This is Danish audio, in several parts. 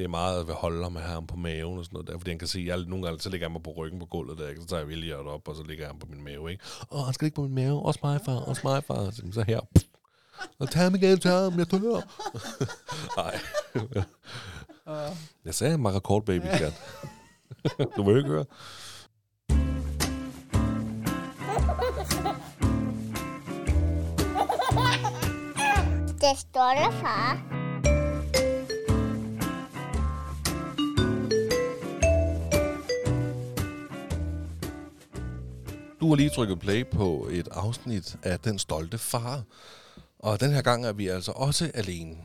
det er meget ved holde ham med ham på maven og sådan noget der, fordi han kan se, at jeg, nogle gange så ligger jeg mig på ryggen på gulvet der, ikke? så tager jeg William op, og så ligger jeg ham på min mave, ikke? Åh, han skal ligge på min mave, også mig, far, også mig, far. Så, så her, pff. og tag ham igen, tag ham, jeg dør. Nej. jeg sagde, Mara Kort Baby, skat. du vil ikke høre. Det stolte far. Du har lige trykket play på et afsnit af Den Stolte Far. Og den her gang er vi altså også alene.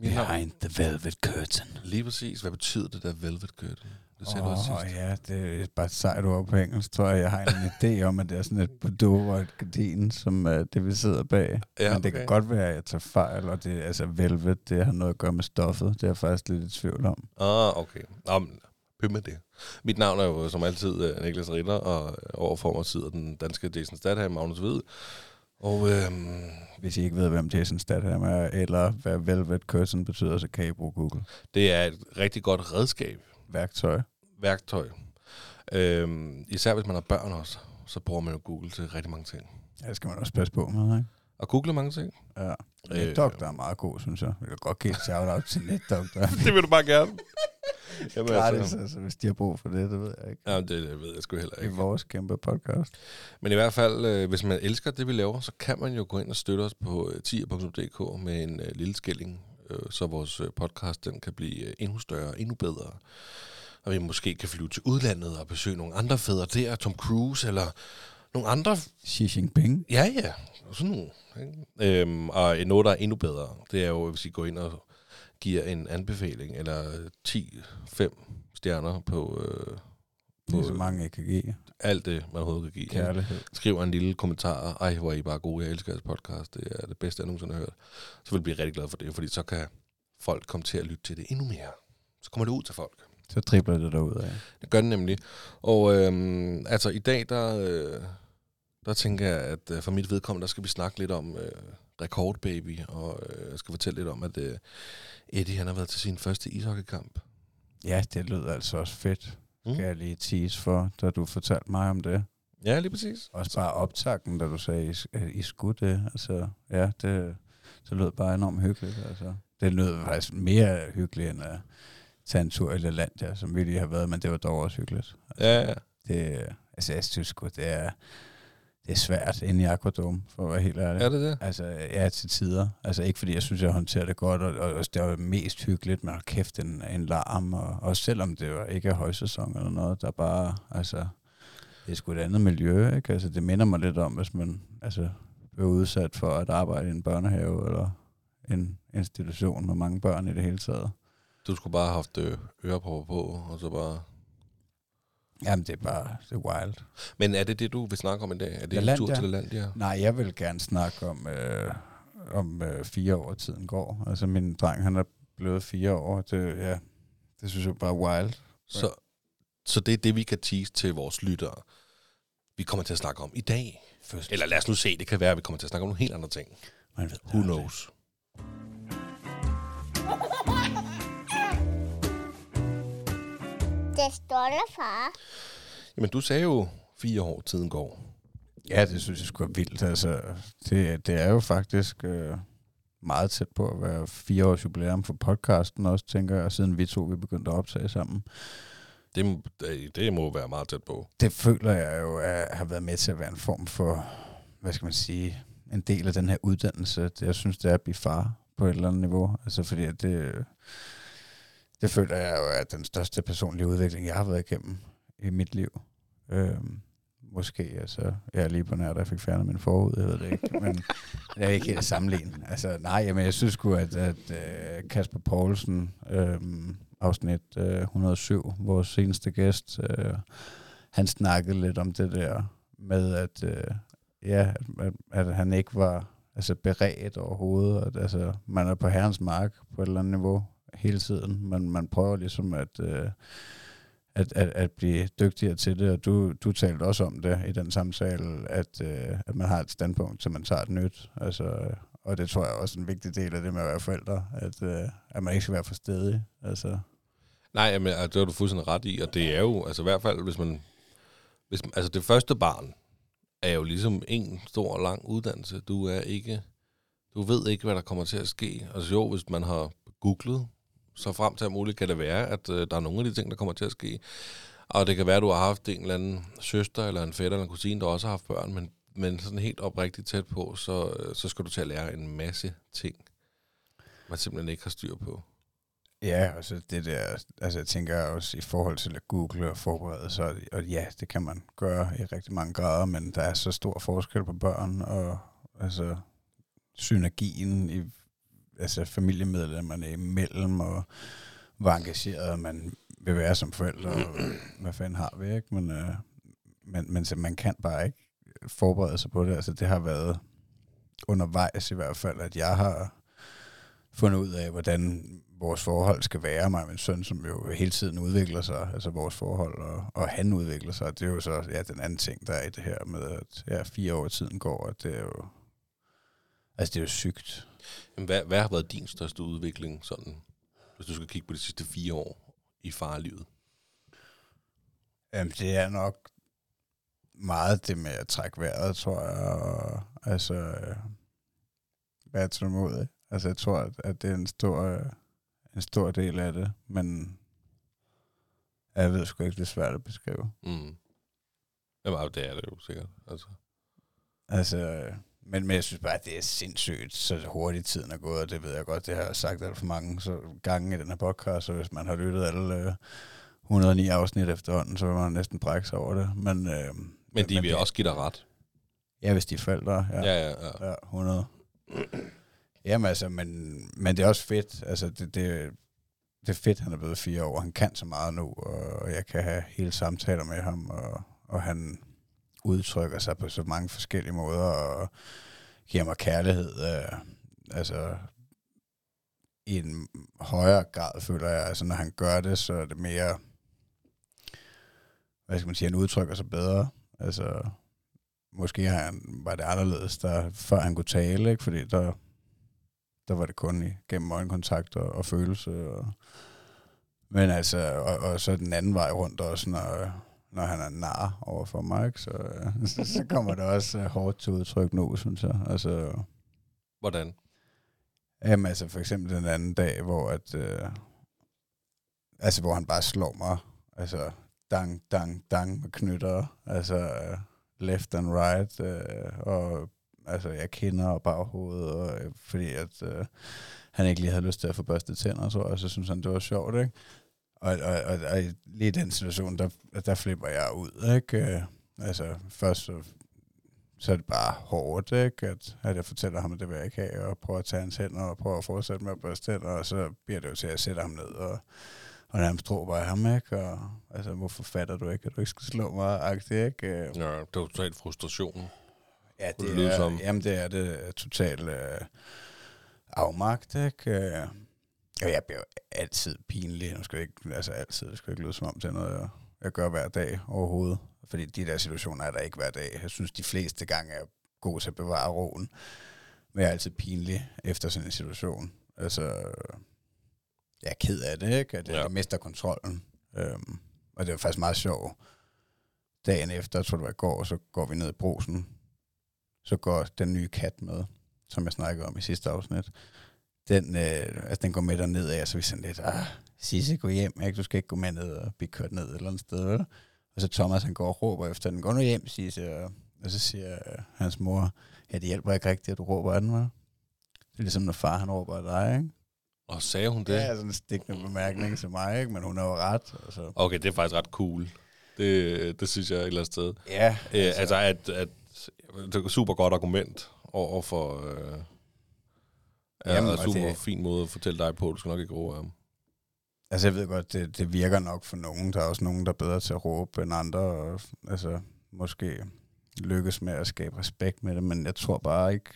Vi har Behind the velvet curtain. lige præcis, hvad betyder det der velvet curtain? Det sagde Åh du også oh, sidst. ja, det er bare et sejt ord på engelsk, tror jeg. Jeg har en idé om, at det er sådan et bordeaux og et gardin, som er det, vi sidder bag. Ja, Men det okay. kan godt være, at jeg tager fejl, og det altså velvet, det har noget at gøre med stoffet. Det er jeg faktisk lidt i tvivl om. Ah, okay. Nå, men pyt med det. Mit navn er jo som altid øh, Niklas Ritter, og overfor mig sidder den danske Jason Statham, Magnus Hvid. Og øhm, Hvis I ikke ved, hvem Jason Statham er, eller hvad velvet curtain betyder, så kan I bruge Google. det er et rigtig godt redskab, Værktøj. værktøj. Øhm, især hvis man har børn også, så bruger man jo Google til rigtig mange ting. Ja, det skal man også passe på med, ikke? Og google mange ting. Ja. Øh, NetDoctor er meget god, synes jeg. Jeg kan godt give et shout-out til NetDoctor. det vil du bare gerne. Jamen, Gratis, altså, altså, hvis de har brug for det, det ved jeg ikke. ja, det, det ved jeg sgu heller I ikke. vores kæmpe podcast. Men i hvert fald, øh, hvis man elsker det, vi laver, så kan man jo gå ind og støtte os på øh, tier.dk med en øh, lille skilling, øh, så vores øh, podcast den kan blive øh, endnu større, endnu bedre. Og vi måske kan flyve til udlandet og besøge nogle andre fædre der, Tom Cruise eller nogle andre. Xi Jinping. Ja, ja, og sådan nogle. Ikke? Øhm, og noget, der er endnu bedre, det er jo, hvis I går ind og giver en anbefaling, eller 10-5 stjerner på, øh, Det er på så mange, jeg kan give. alt det, man overhovedet kan give. Kærlighed. skriver en lille kommentar. Ej, hvor er I bare gode. Jeg elsker jeres podcast. Det er det bedste, jeg nogensinde har hørt. Så vil jeg blive rigtig glad for det, fordi så kan folk komme til at lytte til det endnu mere. Så kommer det ud til folk. Så tripler det derud af. Det gør det nemlig. Og øhm, altså i dag, der, øh, der tænker jeg, at øh, for mit vedkommende, der skal vi snakke lidt om øh, rekordbaby, og øh, jeg skal fortælle lidt om, at øh, Eddie han har været til sin første ishockeykamp. Ja, det lød altså også fedt. Mm. Kan jeg lige tease for, da du fortalte mig om det. Ja, lige præcis. Også bare optakten, da du sagde, I, I skulle det. Altså, ja, det, det lød bare enormt hyggeligt. Altså. Det lød faktisk mere hyggeligt, end at tage en tur i Lalandia, som vi lige har været, men det var dog også hyggeligt. Ja, ja. Det, altså, jeg synes sgu, det er, det er svært inde i Aquadome, for at være helt ærlig. Er det det? Altså, ja, til tider. Altså, ikke fordi jeg synes, jeg håndterer det godt, og, og, og det var mest hyggeligt, men kæft, en, en larm, og også selvom det var ikke er højsæson eller noget, der er bare, altså, det er sgu et andet miljø, ikke? Altså, det minder mig lidt om, hvis man, altså, bliver udsat for at arbejde i en børnehave, eller en institution med mange børn i det hele taget. Du skulle bare have haft øh, ørepropper på, og så bare... Jamen, det er bare, det er wild. Men er det det, du vil snakke om i dag? Er det en Lalandia? tur til Lalandia? Nej, jeg vil gerne snakke om, øh, om øh, fire år tiden går. Altså, min dreng, han er blevet fire år. Det, ja, det synes jeg bare er wild. Så, så det er det, vi kan tease til vores lyttere. Vi kommer til at snakke om i dag. Først. Eller lad os nu se, det kan være, at vi kommer til at snakke om nogle helt andre ting. Man ved Who knows? Det stolte far. Jamen, du sagde jo, fire år tiden går. Ja, det synes jeg sgu er vildt. Altså, det, det er jo faktisk øh, meget tæt på at være fire års jubilæum for podcasten også, tænker jeg, siden vi to vi begyndte at optage sammen. Det, må- det det må være meget tæt på. Det føler jeg jo at har været med til at være en form for, hvad skal man sige, en del af den her uddannelse. Det, jeg synes, det er at blive far på et eller andet niveau. Altså fordi at det, det føler jeg jo er den største personlige udvikling, jeg har været igennem i mit liv. Øhm, måske, altså, jeg er lige på nær, jeg fik fjernet min forhud, jeg ved det ikke, men det er ikke helt sammenlignet. Altså, nej, jamen, jeg synes sgu, at, at uh, Kasper Poulsen, øhm, afsnit uh, 107, vores seneste gæst, uh, han snakkede lidt om det der med, at, uh, ja, at, at han ikke var altså, beredt overhovedet. At, altså, man er på herrens mark på et eller andet niveau hele tiden. Man, man prøver ligesom at, øh, at, at, at blive dygtigere til det, og du, du talte også om det i den samtale, at, øh, at man har et standpunkt, så man tager et nyt. Altså, og det tror jeg også er en vigtig del af det med at være forældre, at, øh, at man ikke skal være for stedig. Altså, Nej, men det har du fuldstændig ret i, og det er jo, altså i hvert fald, hvis man, hvis, man- altså det første barn er jo ligesom en stor og lang uddannelse. Du er ikke, du ved ikke, hvad der kommer til at ske. Altså jo, hvis man har googlet, så frem til at muligt kan det være, at øh, der er nogle af de ting, der kommer til at ske. Og det kan være, at du har haft en eller anden søster, eller en fætter, eller en kusine, der også har haft børn, men, men sådan helt oprigtigt tæt på, så, øh, så skal du til at lære en masse ting, man simpelthen ikke har styr på. Ja, og så det der, altså jeg tænker også i forhold til at google og forberede sig, og ja, det kan man gøre i rigtig mange grader, men der er så stor forskel på børn, og altså synergien i altså familiemedlemmerne imellem, og hvor engageret man vil være som forældre, og hvad fanden har vi, ikke? Men, øh, men, men så man kan bare ikke forberede sig på det. Altså det har været undervejs i hvert fald, at jeg har fundet ud af, hvordan vores forhold skal være, mig og min søn, som jo hele tiden udvikler sig, altså vores forhold, og, og han udvikler sig. Det er jo så ja, den anden ting, der er i det her med, at ja, fire år tiden går, og det er jo, altså det er jo sygt. Jamen, hvad, hvad har været din største udvikling, sådan, hvis du skal kigge på de sidste fire år i farlivet? Jamen, det er nok meget det med at trække vejret, tror jeg, og altså, øh, være tålmodig. Altså, jeg tror, at, at det er en stor, øh, en stor del af det, men jeg ved sgu ikke, det er svært at beskrive. Mm. Jamen, det er det jo sikkert. Altså. Altså, øh, men, men jeg synes bare, at det er sindssygt, så hurtigt tiden er gået, og det ved jeg godt, det har jeg sagt alt for mange så gange i den her podcast, så hvis man har lyttet alle øh, 109 afsnit efterhånden, så vil man næsten brække sig over det. Men, øh, Men de vil det- også give dig ret. Ja, hvis de er forældre, ja. Ja, ja, ja. Ja, 100. Jamen altså, men, men det er også fedt. Altså, det, det, det er fedt, han er blevet fire år. Han kan så meget nu, og jeg kan have hele samtaler med ham, og, og han udtrykker sig på så mange forskellige måder, og giver mig kærlighed. Øh, altså, i en højere grad, føler jeg. Altså, når han gør det, så er det mere... Hvad skal man sige? Han udtrykker sig bedre. Altså, måske har han, var det anderledes, der, før han kunne tale, ikke? fordi der, der var det kun gennem øjenkontakt og, og følelse. Og, men altså, og, og, så den anden vej rundt også, når, når han er nar over for mig, ikke? Så, øh, så, så kommer det også øh, hårdt til udtryk nu, synes jeg. Altså, Hvordan? Jamen altså for eksempel den anden dag, hvor at, øh, altså hvor han bare slår mig, altså dang, dang, dang med knytter, altså øh, left and right, øh, og altså jeg kender og baghovedet, og, øh, fordi at øh, han ikke lige havde lyst til at få børstet tænder, så, og så synes han, det var sjovt, ikke? Og, og, og, og lige i den situation, der, der flipper jeg ud, ikke? Øh, altså først så så er det bare hårdt, ikke? At, at jeg fortæller ham, at det vil jeg ikke have, og prøver at tage hans hænder, og prøver at fortsætte med at børste tænder, og så bliver det jo til, at jeg sætter ham ned, og, og nærmest råber af ham, ikke? Og, altså, hvorfor fatter du ikke, at du ikke skal slå mig, agtigt, ikke? Øh, Ja, det er jo totalt frustration. Ja, det det lyde er, jamen det er det totalt øh, afmagt, ikke? Og jeg bliver jo altid pinlig. Nu skal jeg ikke, altså altid, det skal ikke lyde som om det er noget, jeg, jeg gør hver dag overhovedet. Fordi de der situationer er der ikke hver dag. Jeg synes, de fleste gange er god til at bevare roen. Men jeg er altid pinlig efter sådan en situation. Altså, jeg er ked af det, ikke? At jeg ja. mister kontrollen. Øhm, og det var faktisk meget sjovt. Dagen efter, jeg tror det var i går, så går vi ned i brosen. Så går den nye kat med, som jeg snakkede om i sidste afsnit. Den, øh, altså, den går med derned af, og så vi sådan lidt, ah, Sisse, gå hjem, ikke? du skal ikke gå med ned og blive kørt ned et eller andet sted, vel? Og så Thomas, han går og råber efter den, gå nu hjem, Sisse. Og, og så siger øh, hans mor, ja, det hjælper ikke rigtigt, at du råber af den, hva'? Det er ligesom, når far han råber af dig, ikke? Og sagde hun det? Det er sådan en stikkende bemærkning til mig, ikke? Men hun har jo ret. Altså. Okay, det er faktisk ret cool. Det, det synes jeg et eller andet sted. Ja, Altså, altså at, at, det er et super godt argument over for... Øh, ja, Jamen, og super det- fin måde at fortælle dig på, du skal nok ikke råbe af ham. Altså, jeg ved godt, det, det virker nok for nogen. Der er også nogen, der er bedre til at råbe end andre, og altså, måske lykkes med at skabe respekt med det, men jeg tror bare ikke,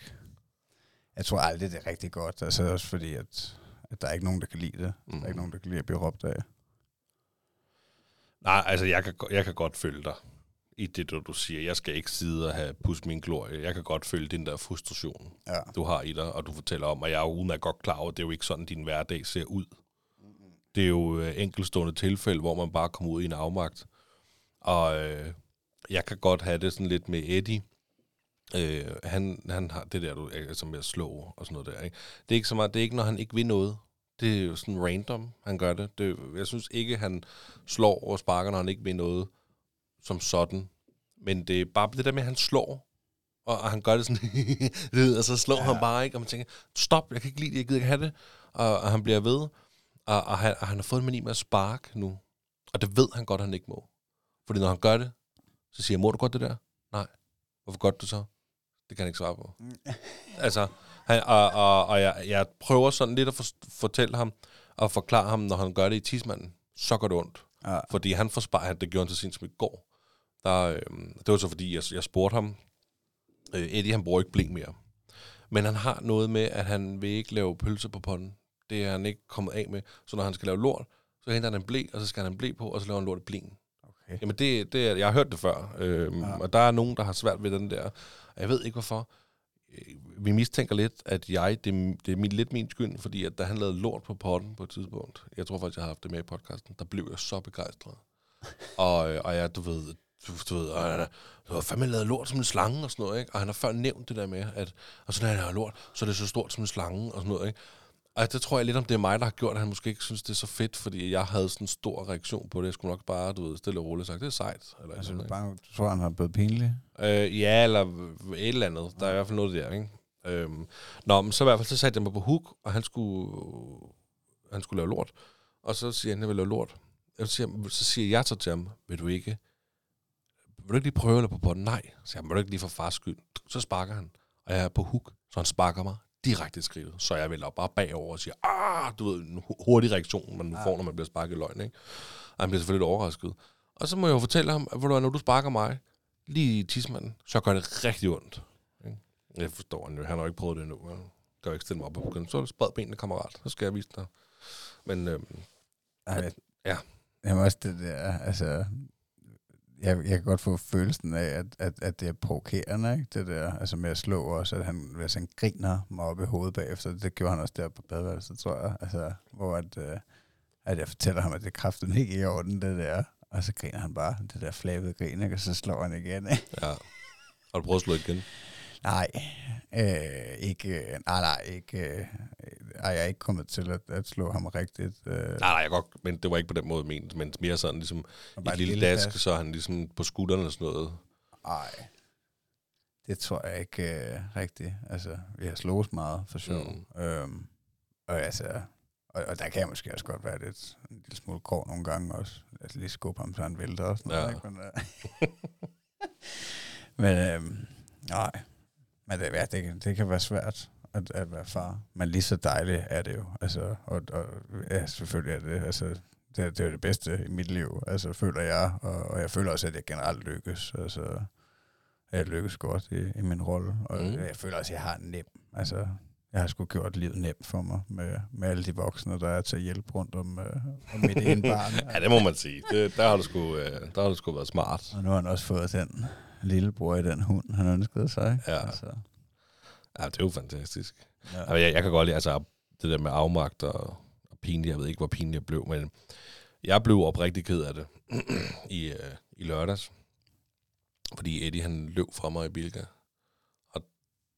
jeg tror aldrig, det er rigtig godt. Altså også fordi, at, at der er ikke nogen, der kan lide det. Mm. Der er ikke nogen, der kan lide at blive råbt af. Nej, altså jeg kan, jeg kan godt følge dig i det, du, du siger. Jeg skal ikke sidde og have pus min glorie. Jeg kan godt følge den der frustration, Ja. du har i dig, og du fortæller om, og jeg er udmærket godt klar over, at det er jo ikke sådan, din hverdag ser ud. Det er jo øh, enkeltstående tilfælde, hvor man bare kommer ud i en afmagt. Og øh, jeg kan godt have det sådan lidt med Eddie. Øh, han, han har det der, du, altså med at slå og sådan noget der. Ikke? Det er ikke så meget, det er ikke, når han ikke vil noget. Det er jo sådan random, han gør det. det jeg synes ikke, han slår og sparker, når han ikke vil noget som sådan. Men det er bare det der med, at han slår, og, og han gør det sådan, og så slår ja. han bare ikke, og man tænker, stop, jeg kan ikke lide det, jeg gider ikke have det. Og, og han bliver ved, og, og, han, og han har fået en mani med at sparke nu. Og det ved han godt, han ikke må. Fordi når han gør det, så siger jeg, må du godt det der? Nej. Hvorfor godt du så? Det kan han ikke svare på. altså, han, og, og, og jeg, jeg prøver sådan lidt at for, fortælle ham, og forklare ham, når han gør det i tidsmanden, så går det ondt. Ja. Fordi han får spar, det gjorde han så sent som i går. Der, øh, det var så fordi, jeg, jeg spurgte ham, øh, Eddie han bruger ikke bling mere. Men han har noget med, at han vil ikke lave pølse på ponden. Det er han ikke kommet af med. Så når han skal lave lort, så henter han en blæ, og så skal han en blæ på, og så laver han lort i blingen. Okay. Jamen, det, det er, jeg har hørt det før, øhm, ja. Og der er nogen, der har svært ved den der. Og Jeg ved ikke, hvorfor. Øh, Vi mistænker lidt, at jeg, det, er- det er min, lidt min skyld, fordi at da han lavede lort på potten på et tidspunkt, jeg tror faktisk, jeg har haft det med i podcasten, der blev jeg så begejstret. og, øh, og jeg, du ved, du, du ved, og, øh, du har fandme lavet lort som en slange og sådan noget, ikke? Og han har før nævnt det der med, at og så når han har lort, så er det så stort som en slange og sådan noget, ikke? Og det tror jeg lidt om, det er mig, der har gjort, at han måske ikke synes, det er så fedt, fordi jeg havde sådan en stor reaktion på det. Jeg skulle nok bare, du ved, stille og roligt sagt, det er sejt. Eller Altså, sådan, bare, du tror, han har blevet pinlig? Øh, ja, eller et eller andet. Der er i hvert fald noget der, ikke? Øhm, nå, men så i hvert fald, så satte jeg mig på hook, og han skulle, han skulle lave lort. Og så siger han, jeg vil lave lort. Jeg siger, så siger jeg så til ham, vil du ikke, vil du ikke lige prøve eller på potten? Nej. Så han, vil du ikke lige for fars skyld? Så sparker han, og jeg er på hook, så han sparker mig direkte i skridtet. Så jeg vælger bare bagover og siger, ah, du ved, en hu- hurtig reaktion, man nu får, når man bliver sparket i løgn, ikke? Og han bliver selvfølgelig lidt overrasket. Og så må jeg jo fortælle ham, at når du sparker mig, lige i tidsmanden, så gør det rigtig ondt. Ikke? Jeg forstår han jo, han har jo ikke prøvet det endnu. Jeg kan jo ikke stille mig op på begyndelsen. Så er det spred benene, kammerat. Så skal jeg vise dig. Men øhm, Ej, Ja. Jamen også det der, altså... Jeg, jeg kan godt få følelsen af, at, at, at det er provokerende, ikke? Det der, altså med at slå også, at han, hvis han griner mig op i hovedet bagefter, det gjorde han også der på badeværelset, tror jeg. Altså, hvor at, øh, at jeg fortæller ham, at det kræfter ikke i orden, det der. Og så griner han bare, det der flabede grin, ikke? Og så slår han igen, ikke? ja. Har du prøvet at slå igen? Nej, øh, ikke, øh, nej, nej, ikke, øh, ej, jeg er ikke kommet til at, at slå ham rigtigt. Øh, Nej, nej, jeg godt, men det var ikke på den måde ment, men mere sådan ligesom et lille lille dask, dask. så han ligesom på skulderen og sådan noget. Nej, det tror jeg ikke øh, rigtigt. Altså, vi har slået meget for sjov. Mm. Øhm, og, altså, og, og der kan jeg måske også godt være lidt, en lille smule grov nogle gange også. Altså lige skubbe ham, så han vælter og sådan noget. Ja. Ikke? Men, øh, men øhm, nej, men det, ja, det, kan- det kan være svært at, at være far. Men lige så dejligt er det jo. Altså, og, og ja, selvfølgelig er det. Altså, det, det er det bedste i mit liv, altså, føler jeg. Og, og jeg føler også, at jeg generelt lykkes. Altså, jeg lykkes godt i, i min rolle. Og Mm. jeg føler også, at jeg har nem. Altså, jeg har sgu gjort livet nemt for mig med, med alle de voksne, der er til at hjælpe rundt om, øh, om mit ene barn. Ja, det må man sige. Det, der, har du sgu, øh, der har du sgu været smart. Og nu har han også fået den lillebror i den hund, han ønskede sig. Ja. Altså, Ja, det er jo fantastisk. ja. Ja. Jeg, jeg kan godt lide, altså det der med afmagt og, og pinlig, jeg ved ikke, hvor pinlig jeg blev, men jeg blev oprigtig ked af det i, øh, i lørdags. Fordi Eddie, han løb fra mig i Bilka. Og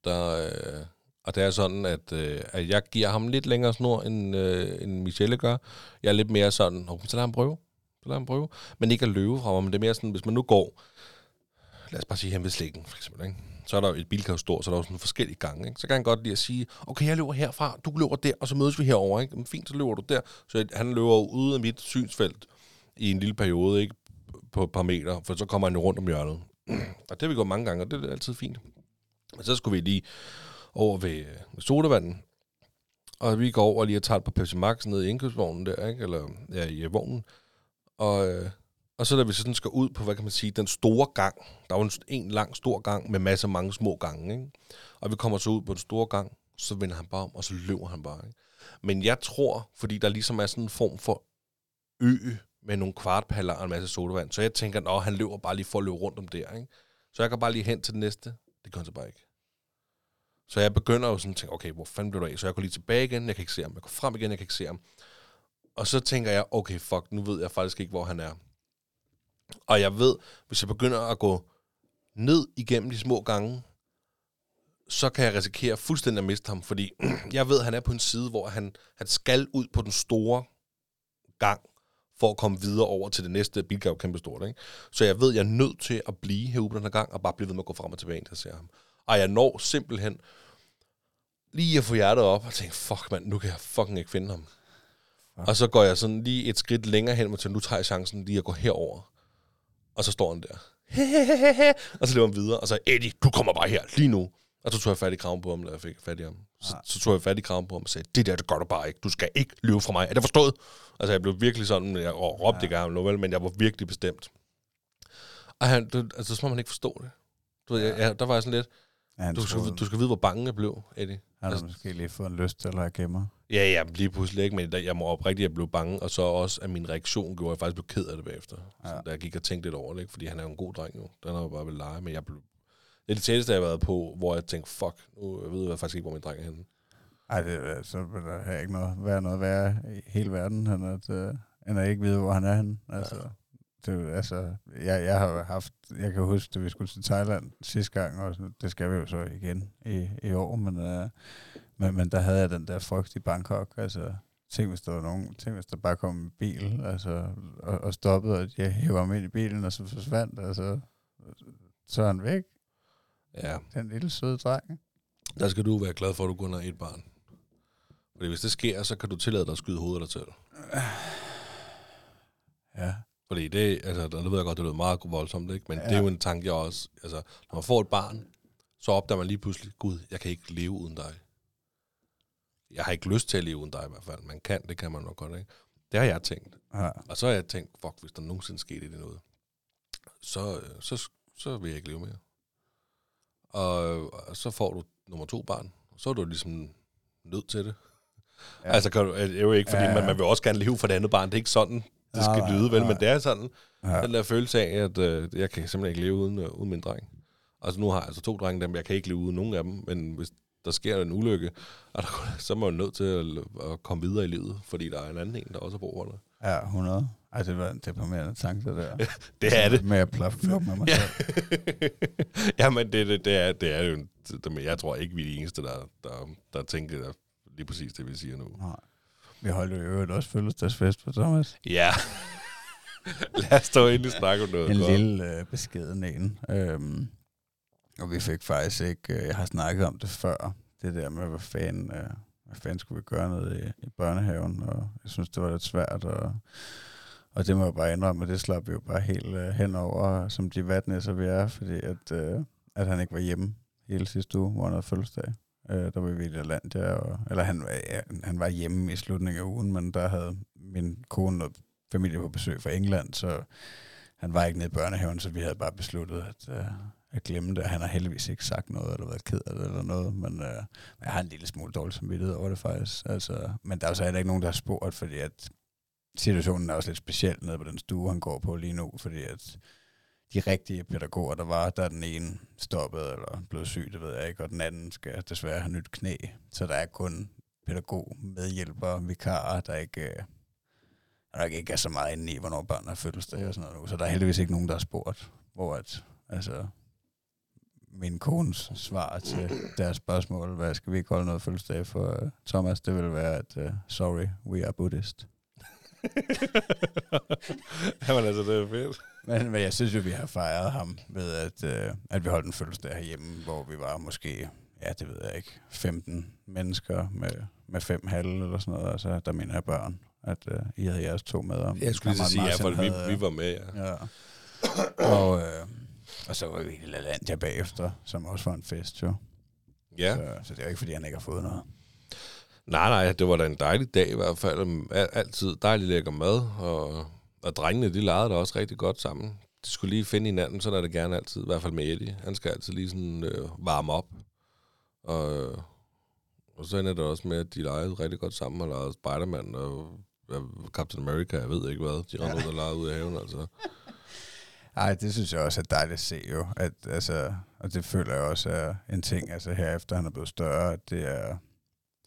der, øh, og det er sådan, at, øh, at jeg giver ham lidt længere snor, end, øh, end Michelle gør. Jeg er lidt mere sådan, så lad ham prøve. Så lad ham prøve. Men ikke at løbe fra mig, men det er mere sådan, hvis man nu går, lad os bare sige hen ved slægten, for eksempel, ikke? så er der jo et bilkøb stort, så er der jo sådan forskellige gange. Ikke? Så kan han godt lide at sige, okay, jeg løber herfra, du løber der, og så mødes vi herover. Ikke? Men fint, så løber du der. Så han løber jo ude af mit synsfelt i en lille periode, ikke? på et par meter, for så kommer han jo rundt om hjørnet. og det har vi gået mange gange, og det er altid fint. Men så skulle vi lige over ved, ved sodavanden, og vi går over lige og tager et par Pepsi Max ned i indkøbsvognen der, ikke? eller ja, i vognen. Og, øh, og så da vi så sådan skal ud på, hvad kan man sige, den store gang. Der var en, en lang stor gang med masser af mange små gange. Ikke? Og vi kommer så ud på den store gang, så vender han bare om, og så løber han bare. Ikke? Men jeg tror, fordi der ligesom er sådan en form for ø med nogle kvartpaller og en masse sodavand, så jeg tænker, at han løber bare lige for at løbe rundt om der. Ikke? Så jeg går bare lige hen til den næste. Det gør han så bare ikke. Så jeg begynder jo sådan at tænke, okay, hvor fanden blev du af? Så jeg går lige tilbage igen, jeg kan ikke se ham. Jeg går frem igen, jeg kan ikke se ham. Og så tænker jeg, okay, fuck, nu ved jeg faktisk ikke, hvor han er. Og jeg ved, hvis jeg begynder at gå ned igennem de små gange, så kan jeg risikere fuldstændig at miste ham, fordi jeg ved, at han er på en side, hvor han, han skal ud på den store gang, for at komme videre over til det næste bilgave kæmpe stort. Ikke? Så jeg ved, at jeg er nødt til at blive herude den her gang, og bare blive ved med at gå frem og tilbage, indtil jeg ser ham. Og jeg når simpelthen lige at få hjertet op, og tænke, fuck mand, nu kan jeg fucking ikke finde ham. Og så går jeg sådan lige et skridt længere hen, og nu tager jeg chancen lige at gå herover. Og så står han der. og så løber han videre, og så, Eddie, du kommer bare her, lige nu. Og så tog jeg fat i kraven på ham, da jeg fik fat i ham. Så, så tog jeg fat i kraven på ham og sagde, det der, det gør du bare ikke. Du skal ikke løbe fra mig. Er det forstået? Altså, jeg blev virkelig sådan, jeg råbte ja. ikke af ham, vel, men jeg var virkelig bestemt. Og han, du, altså, så må man ikke forstå det. Du ved, jeg, jeg, der var jeg sådan lidt, Ja, du skal, du skal vide, hvor bange jeg blev, Eddie. Han har måske lige fået en lyst til at lege gemmer. Ja, ja, lige pludselig ikke, men jeg må oprigtigt, at jeg blev bange, og så også, at min reaktion gjorde, at jeg faktisk blev ked af det bagefter. Ja. Så da jeg gik og tænkte lidt over det, ikke? fordi han er jo en god dreng jo. Den har jo bare vel lege, men jeg blev... Det er det tætteste, jeg har været på, hvor jeg tænkte, fuck, nu jeg ved jeg faktisk ikke, hvor min dreng er henne. Ej, det, så vil der have ikke noget, være noget værre i hele verden, end at, uh, end at ikke vide, hvor han er henne. Altså, ja. det, altså, jeg, jeg har haft, jeg kan huske, at vi skulle til Thailand sidste gang, og det skal vi jo så igen i, i år, men, uh, men, men der havde jeg den der frygt i Bangkok, altså, Tænk, hvis der var nogen, tænk, hvis der bare kom en bil, altså, og, og stoppede, og jeg hæver ham ind i bilen, og så forsvandt, altså, så er han væk. Ja. Den lille søde dreng. Der skal du være glad for, at du kun har et barn. Fordi hvis det sker, så kan du tillade dig at skyde hovedet dig til. Ja. Fordi det, altså, der ved jeg godt, det lyder meget voldsomt, ikke? men. Ja. det er jo en tanke, jeg også... Altså, når man får et barn, så opdager man lige pludselig, Gud, jeg kan ikke leve uden dig. Jeg har ikke lyst til at leve uden dig i hvert fald. Man kan, det kan man nok godt, ikke? Det har jeg tænkt. ja. Og så har jeg tænkt, fuck, hvis der nogensinde skete det noget, så, øh, så, så vil jeg ikke leve mere. Og, og så får du nummer to barn, og så er du ligesom nødt til det. Ja. Ja. Altså, kan du, det er jo ikke, fordi Ja, ja, ja. man, man vil også gerne leve for det andet barn. Det er ikke sådan, det skal Nej, lyde, vel? nej. Men det er sådan, ja. den der følelse af, at øh, jeg kan simpelthen ikke leve uden, øh, uden min dreng. Altså, nu har jeg altså to drenge, dem jeg kan ikke leve uden nogen af dem, men hvis der sker en ulykke, og der, så er man jo nødt til at, at komme videre i livet, fordi der er en anden en, der også har brug for det. Ja, 100. Ej, det var en deprimerende tanke, det der. Det er det. Med at plaffe med mig Ja. selv. Jamen, det, det, det, er, det er jo... det- jeg tror ikke, vi er de eneste, der, der, der tænker lige præcis det, vi siger nu. Nej. Vi holdt jo i øvrigt også fødselsdagsfest på Thomas. Ja. Lad os dog endelig snakke om noget En godt. lille øh, beskeden en. Øhm, og vi fik faktisk ikke, øh, jeg har snakket om det før, det der med, hvad fanden, øh, hvad fanden skulle vi gøre noget i, i børnehaven, og jeg synes, det var lidt svært, og, og det må jeg bare indrømme, og det slap vi jo bare helt øh, henover, som de vatnæsser vi er, fordi at, øh, at han ikke var hjemme hele sidste uge, hvor han havde fødselsdag. Øh, der var vi i Lalandia, og, eller han, øh, ja, han var hjemme i slutningen af ugen, men der havde min kone og familie på besøg fra England, så han var ikke nede i børnehaven, så vi havde bare besluttet at, uh, at glemme det. Han har heldigvis ikke sagt noget, eller været ked af det, eller noget, men øh, jeg har en lille smule dårlig samvittighed over det faktisk. Altså, men der er jo så heller ikke nogen, der har spurgt, fordi at situationen er også lidt speciel nede på den stue, han går på lige nu, fordi at de rigtige pædagoger, der var, der er den ene stoppet eller blevet syg, det ved jeg ikke, og den anden skal desværre have nyt knæ. Så der er kun pædagog, medhjælper, vikarer, der ikke, øh, der ikke er så meget inde i, hvornår børn har fødselsdag og sådan noget nu. Så der er heldigvis ikke nogen, der har spurgt, hvor at, altså, min kones svar til deres spørgsmål, hvad skal vi ikke holde noget fødselsdag for uh, Thomas, det vil være, at uh, sorry, we are Buddhist. Jamen altså, det er fedt. Men, men jeg synes jo, vi har fejret ham ved, at, øh, at vi holdt en fødselsdag herhjemme, hvor vi var måske, ja, det ved jeg ikke, 15 mennesker med, med fem halve eller sådan noget. Altså, der mener jeg børn, at øh, I havde jeres to med. Jeg skulle lige sige, ja, for vi, vi var med, ja. Ja. Og, øh, og så var vi i LaLandia bagefter, som også var en fest, jo. Ja. Så, så det er jo ikke, fordi han ikke har fået noget. Nej, nej, det var da en dejlig dag i hvert fald. Al- Altid dejlig lækker mad, og, og drengene, de legede da også rigtig godt sammen. De skulle lige finde hinanden, så er det gerne altid, i hvert fald med Eddie. Han skal altid lige sådan øh, varme op. Og, og så ender det også med, at de legede rigtig godt sammen, og legede Spider-Man og ja, Captain America, jeg ved ikke hvad. De rendte ud og legede ud af haven, altså. Ej, det synes jeg også er dejligt at se jo. At, altså, og det føler jeg også er en ting, altså herefter han er blevet større, at det er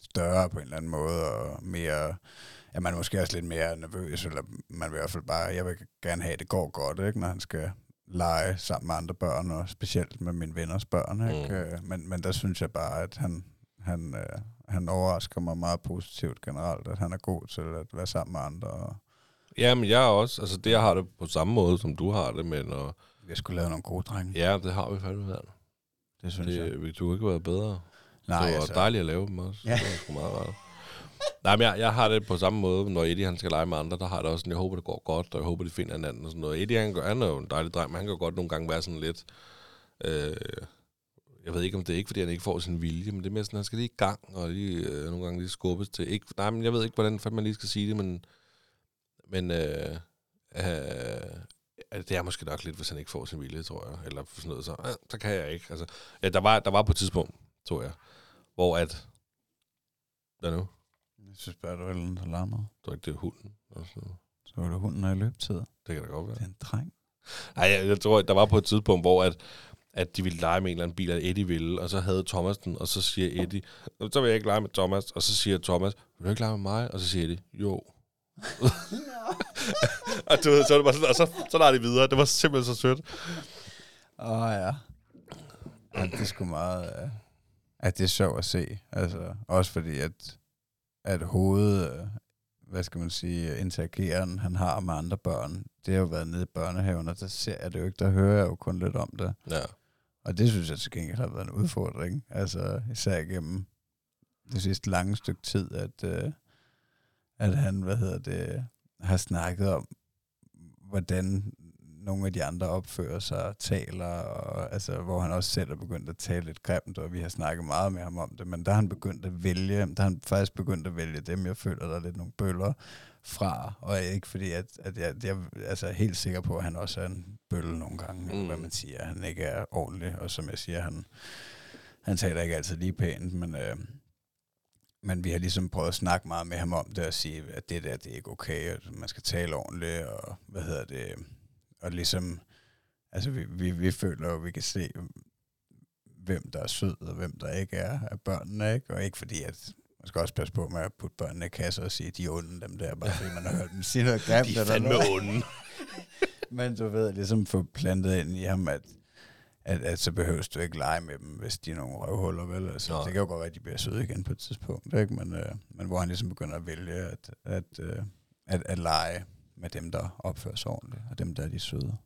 større på en eller anden måde, og mere ja, man er måske også lidt mere nervøs, eller man vil i hvert fald bare, jeg vil gerne have, at det går godt, ikke, når han skal lege sammen med andre børn, og specielt med mine venners børn. Ikke? Mm. Men, men der synes jeg bare, at han, han, øh, han overrasker mig meget positivt generelt, at han er god til at være sammen med andre. Og Ja, men jeg er også, altså det jeg har det på samme måde, som du har det, men og, vi skulle lave nogle gode drenge. ja, det har vi fandme været. det synes jeg. Det, du har ikke været bedre. Nej, det var altså, dejligt at lave dem også. Ja. Det var sgu meget rart. Nej, men jeg, jeg har det på samme måde, når Eddie han skal lege med andre, der har jeg det også sådan, jeg håber, det går godt, og jeg håber, de finder hinanden og sådan noget. Eddie, han, gør- han er jo en dejlig dreng, men han kan godt nogle gange være sådan lidt... Øh, jeg ved ikke, om det er ikke, fordi han ikke får sin vilje, men det er mere sådan, han skal lige i gang, og lige, øh, nogle gange lige skubbes til. Ikke, nej, men jeg ved ikke, hvordan fanden man lige skal sige det, men, men øh, øh, det er måske nok lidt, hvis han ikke får sin vilje, tror jeg. Eller sådan noget, så, øh, så kan jeg ikke. Altså, ja, der, var, der var på et tidspunkt, tror jeg, hvor at... Hvad nu? Jeg synes bare, du er lidt alarmet. tror ikke, det er hunden. Og sådan noget. Så var det hunden er i løbetid. Det kan da godt være. Det er en dreng. Nej, jeg, jeg tror, der var på et tidspunkt, hvor at, at de ville lege med en eller anden bil, at Eddie ville, og så havde Thomas den, og så siger Eddie, "Nå, så vil jeg ikke lege med Thomas, og så siger Thomas, vil du ikke lege med mig? Og så siger Eddie, jo. og, du ved, så, det bare sådan, og så, så lader de videre. Det var simpelthen så sødt. Åh oh, ja. ja. Det er sgu meget... Uh, at det er sjovt at se. Altså, også fordi, at, at hovedet, øh, hvad skal man sige, interageren, han har med andre børn, det har jo været nede i børnehaven, og der ser jeg det jo ikke, der hører jeg jo kun lidt om det. Ja. Og det synes jeg til gengæld har været en udfordring. Altså især igennem det sidste lange stykke tid, at, øh, at han, hvad hedder det, har snakket om, hvordan nogle af de andre opfører sig og taler, og, altså, hvor han også selv er begyndt at tale lidt grimt, og vi har snakket meget med ham om det, men der har han begyndt at vælge, der har han faktisk begyndt at vælge dem, jeg føler, der er lidt nogle bøller fra, og ikke fordi, at, at jeg, jeg altså, er helt sikker på, at han også er en bølle nogle gange, mm. Mm. hvad man siger, han ikke er ordentlig, og som jeg siger, han, han taler ikke altid lige pænt, men, øh, men vi har ligesom prøvet at snakke meget med ham om det, og sige, at det der, det er ikke okay, og man skal tale ordentligt, og hvad hedder det, og ligesom, altså vi, vi, vi føler jo, at vi kan se, hvem der er sød, og hvem der ikke er af børnene, ikke? Og ikke fordi, at man skal også passe på med at putte børnene i kasser og sige, at de er onde, dem der, bare fordi man har hørt dem sige noget grimt. De er fandme onde. Men du ved, ligesom få plantet ind i ham, at, at, at så behøves du ikke lege med dem, hvis de er nogle røvhuller, vel? Altså, Nej. det kan jo godt være, at de bliver søde igen på et tidspunkt, ikke? Men, øh, men hvor han ligesom begynder at vælge at, at, øh, at, at lege med dem, der opfører sig ordentligt, og dem, der er de søde.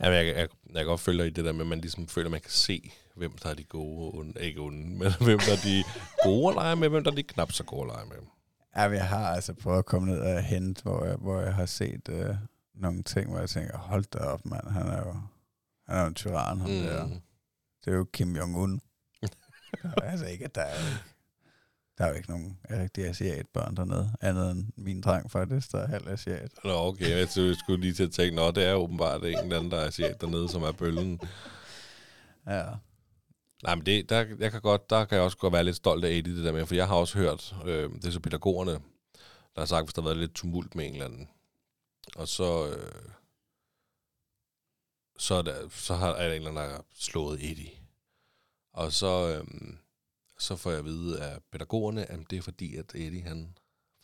Ja, jeg, jeg, jeg, kan godt følge dig i det der med, at man ligesom føler, at man kan se, hvem der er de gode onde. Ikke onde, men hvem der er de gode at lege med, hvem der er de knap så gode at lege med. Ja, jeg har altså prøvet at komme ned og hente, hvor jeg, hvor jeg har set øh, nogle ting, hvor jeg tænker, hold da op, mand, han er jo, han er jo en tyran, ham mm. der. Det er jo Kim Jong-un. altså ikke, at der er jo ikke, der er jo ikke nogen rigtig asiat-børn dernede, andet end min dreng faktisk, der er halv asiat. Nå, okay. Jeg skulle lige til at tænke, nå, det er åbenbart en eller anden, der er asiat dernede, som er bølgen. Ja. Nej, men det, der, jeg kan godt, der kan jeg også godt være lidt stolt af Eddie, det der med, for jeg har også hørt, øh, det er så pædagogerne, der har sagt, hvis der har været lidt tumult med en eller anden, og så, øh, så, er der, så har, er der en eller anden, der har slået Eddie. Og så, øh, så får jeg at vide af pædagogerne, at det er fordi, at Eddie, han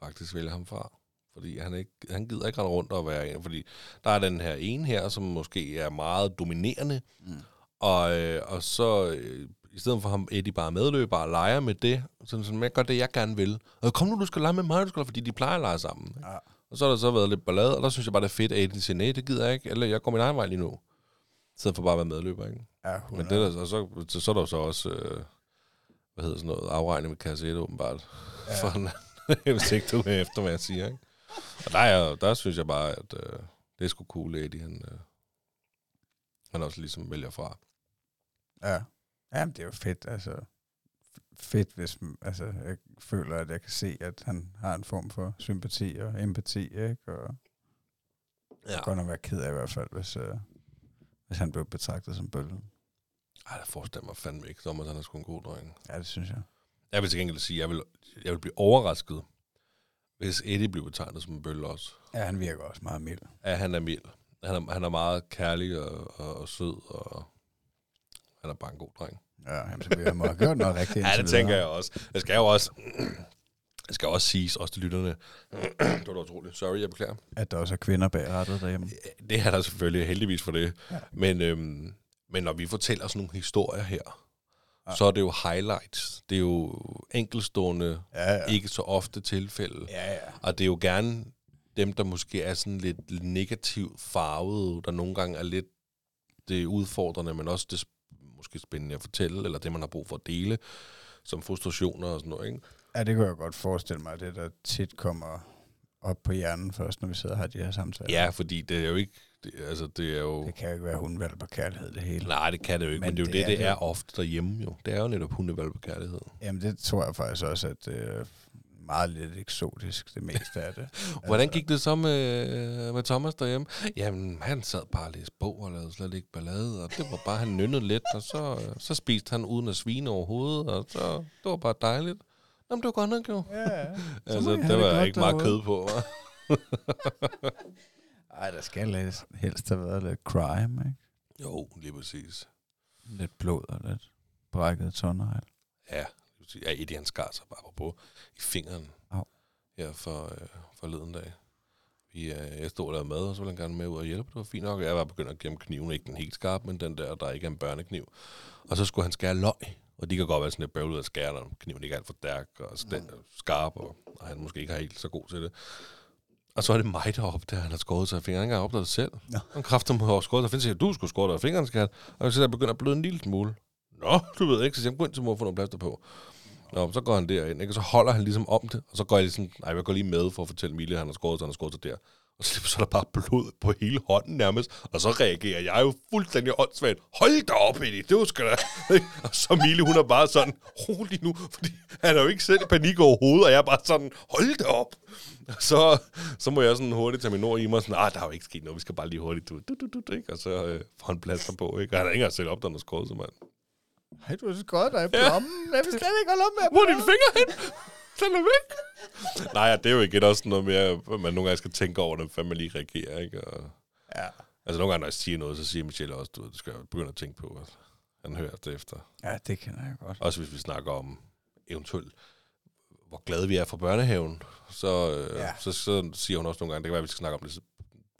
faktisk vælger ham fra. Fordi han, ikke, han gider ikke rende rundt og være en. Fordi der er den her ene her, som måske er meget dominerende, Mm. og, øh, og så øh, i stedet for ham, Eddie bare medløber og leger med det, sådan, sådan, jeg gør det, jeg gerne vil. Og kom nu, du skal lege med mig, du skal, fordi de plejer at lege sammen. ikke? Ja. Og så har der så været lidt ballade, og der synes jeg bare, det er fedt, at Eddie siger, nej, det gider jeg ikke, eller jeg går min egen vej lige nu. Stedet for bare at være medløber, ikke? Ja, Men det der, og så, så, så er der jo så også, øh, hvad hedder sådan noget, afregning med kasse 1, åbenbart. Ja. For en, hvis ikke du er efter, hvad jeg siger, ikke? Og der, er, der synes jeg bare, at øh, det er sgu cool, Eddie, han, øh, han også ligesom vælger fra. Ja. Jamen, det er jo fedt, altså. Fedt, hvis altså, jeg føler, at jeg kan se, at han har en form for sympati og empati, ikke? Og Ja. ja. godt nok være ked af i hvert fald, hvis, øh, hvis han blev betragtet som bølgen. Ej, der forestiller mig fandme ikke. Thomas, han er sgu en god dreng. Ja, det synes jeg. Jeg vil til gengæld sige, jeg vil, jeg vil blive overrasket, hvis Eddie bliver betegnet som en bølle også. Ja, han virker også meget mild. Ja, han er mild. Han er, han er meget kærlig og, og, og sød, og han er bare en god dreng. Ja, jamen, så vi må have gjort noget rigtigt. Ja, det tænker jeg også. Jeg skal jo også... Det skal også siges, også til lytterne. det var da utroligt. Sorry, jeg beklager. At der også er kvinder bag rettet derhjemme. Det er der selvfølgelig heldigvis for det. Ja. Men, øhm, men når vi fortæller sådan nogle historier her, Ja. så er det jo highlights. Det er jo enkelstående, Ja, ja. ikke så ofte tilfælde. Ja, ja. Og det er jo gerne dem, der måske er sådan lidt negativt farvede, der nogle gange er lidt det udfordrende, men også det måske spændende at fortælle, eller det, man har brug for at dele, som frustrationer og sådan noget. Ikke? Ja, det kunne jeg godt forestille mig, det der tit kommer op på hjernen først, når vi sidder og har de her samtaler. Ja, fordi det er jo ikke... Det, altså, det er jo... Det kan jo ikke være hundvalg og kærlighed, det hele. Nej, det kan det jo ikke, men, men det er jo det, det, det er ofte derhjemme jo. Det er jo netop hundevalg på kærlighed. Jamen, det tror jeg faktisk også, at det er meget lidt eksotisk, det meste af det. Hvordan gik det så med, med Thomas derhjemme? Jamen, han sad bare og læste bog og lavede slet ikke ballade, og det var bare, han nynnede lidt, og så, så spiste han uden at svine overhovedet, og så, det var bare dejligt. Jamen, det var godt nok jo. Ja, ja. Altså, det var ikke meget kød på, hva'? Ej, der skal helst have været lidt crime, ikke? Jo, lige præcis. Lidt blod og lidt brækket tårnegl. Ja, ja Eddie, han skar sig bare på i fingeren Au. her for, øh, forleden dag. Vi, øh, jeg stod og lavede mad, og så ville han gerne med ud og hjælpe. Det var fint nok. Jeg var begyndt at gemme kniven, ikke den helt skarp, men den der, der ikke er en børnekniv. Og så skulle han skære løg, og de kan godt være sådan lidt bøvlet at skære, når kniven ikke er alt for stærk og skarp, og, og han måske ikke er helt så god til det. Og så er det mig, der opdager, at han har skåret sig af fingeren. Han har ikke opdaget det selv. Nå. Han kræfter mig over skåret sig. Jeg siger, du skulle skåret dig af fingeren, skat. Og så der begynder at bløde en lille smule. Nå, du ved ikke, så siger han, gå ind til mor og få nogle plaster på. Nå, så går han derind, ikke? og så holder han ligesom om det, og så går jeg ligesom, nej, jeg går lige med for at fortælle Mille, at han har skåret sig, han har skåret sig der. Og så, så er der bare blod på hele hånden nærmest, og så reagerer jeg jo fuldstændig åndssvagt. Hold da op, Eddie, det var sgu da... og så Mille, hun er bare sådan, rolig nu, fordi han er jo ikke selv i panik overhovedet, og jeg er bare sådan, hold da op. Og så, så må jeg sådan hurtigt tage min ord i mig, sådan, ah, der er jo ikke sket noget, vi skal bare lige hurtigt, du, du, du, du, ikke? og så øh, får han plaster på, ikke? og han har ikke engang selv op, der har skåret sig, mand. Hej, du har skåret dig i plommen. Jeg vil slet ikke holde op med Hvor er din finger hen? Den er væk. Nej, det er jo igen også noget mere, at man nogle gange skal tænke over, hvordan man lige reagerer, ikke? Og, Ja. altså nogle gange, når jeg siger noget, så siger Michelle også, du, du skal begynde at tænke på, at han hører det efter. ja, det kender jeg godt. Også hvis vi snakker om eventuelt, hvor glade vi er for børnehaven, så, øh, Ja. så, så siger hun også nogle gange, det kan være, at vi skal snakke om det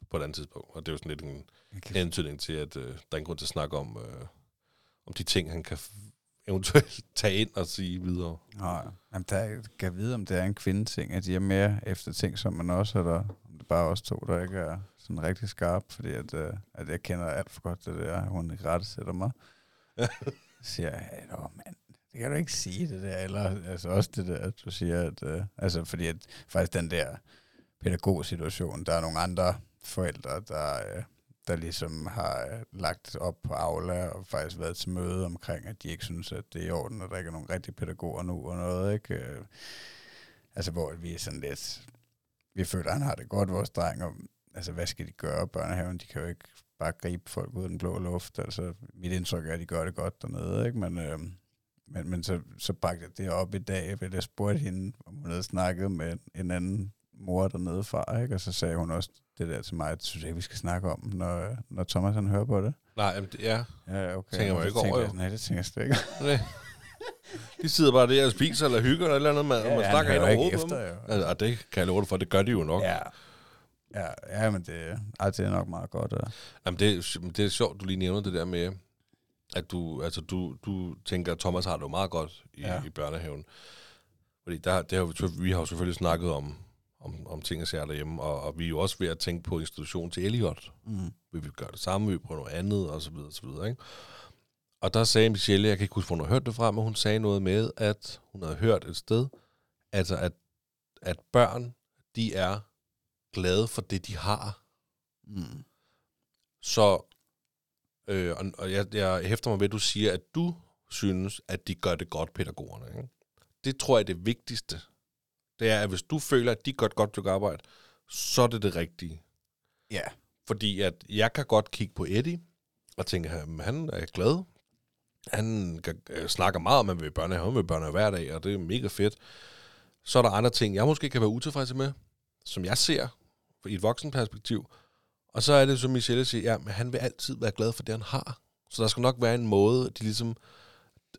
på et andet tidspunkt. Og det er jo sådan lidt en kan hentydning til, at øh, der er ingen grund til at snakke om, øh, om de ting, han kan eventuelt tage ind og sige videre. Nej, jamen, der kan vide, om det er en kvindeting, at de er mere efter ting, som man også, eller om det er bare os to, der ikke er sådan rigtig skarp, fordi at, uh, at jeg kender alt for godt det der, hun ikke rette sætter mig. Så siger jeg, nå, mand, det kan du ikke sige det der, eller altså også det der, at du siger, at, uh, altså fordi at faktisk den der pædagogsituation, der er nogle andre forældre, der, uh, der ligesom har øh, lagt op på Aula og faktisk været til møde omkring, at de ikke synes, at det er i orden, at der ikke er nogen rigtige pædagoger nu og noget, ikke? Øh, altså, hvor vi er sådan lidt... Vi føler, at han har det godt, vores dreng, og altså, hvad skal de gøre? Børnehaven, de kan jo ikke bare gribe folk ud af den blå luft. Altså, mit indtryk er, at de gør det godt dernede, ikke? Men, øh, men, men så, så bragte jeg det op i dag, ved jeg spurgte hende, om hun havde snakket med en anden mor dernede fra, ikke? Og så sagde hun også det der til mig, at synes jeg ikke, vi skal snakke om, når, når Thomas han hører på det. Nej, jamen, det, ja. Ja, okay. Tænker man Og ikke over, jeg, jo. Nej, det tænker jeg slet ikke. Nej. De sidder bare der og spiser eller hygger eller eller andet, man, ja, man han snakker ind over hovedet efter, dem. jo. Altså, og det kan jeg love dig for, det gør de jo nok. Ja. Ja, ja, men det, ej, det er nok meget godt. Ja. Jamen, det, er- det er sjovt, du lige nævner det der med, at du, altså, du, du tænker, at Thomas har det jo meget godt i, Ja. ja. i børnehaven. Fordi der, det har, vi vi har jo selvfølgelig snakket om, om, om ting og sager derhjemme, og, og vi er jo også ved at tænke på institution til Elliot. Mm. Vi vil gøre det samme, vi vil prøve noget andet, og så videre, og så videre, ikke? Og der sagde Michelle, jeg kan ikke huske, hvor hun har hørt det fra, men hun sagde noget med, at hun havde hørt et sted, altså at, at børn, de er glade for det, de har. Mm. Så, øh, og, og jeg, jeg hæfter mig ved, at du siger, at du synes, at de gør det godt, pædagogerne. Ikke? Det tror jeg er det vigtigste. Det er, at hvis du føler, at de gør et godt stykke arbejde, så er det det rigtige. Ja. Fordi at jeg kan godt kigge på Eddie, og tænke, at han er glad. Han øh, snakker meget om, at han vil børnehave, han vil i børnehave hver dag, og det er mega fedt. Så er der andre ting, jeg måske kan være utilfreds med, som jeg ser i et voksenperspektiv. Og så er det, som Michelle siger, ja, men han vil altid være glad for det, han har. Så der skal nok være en måde, de ligesom,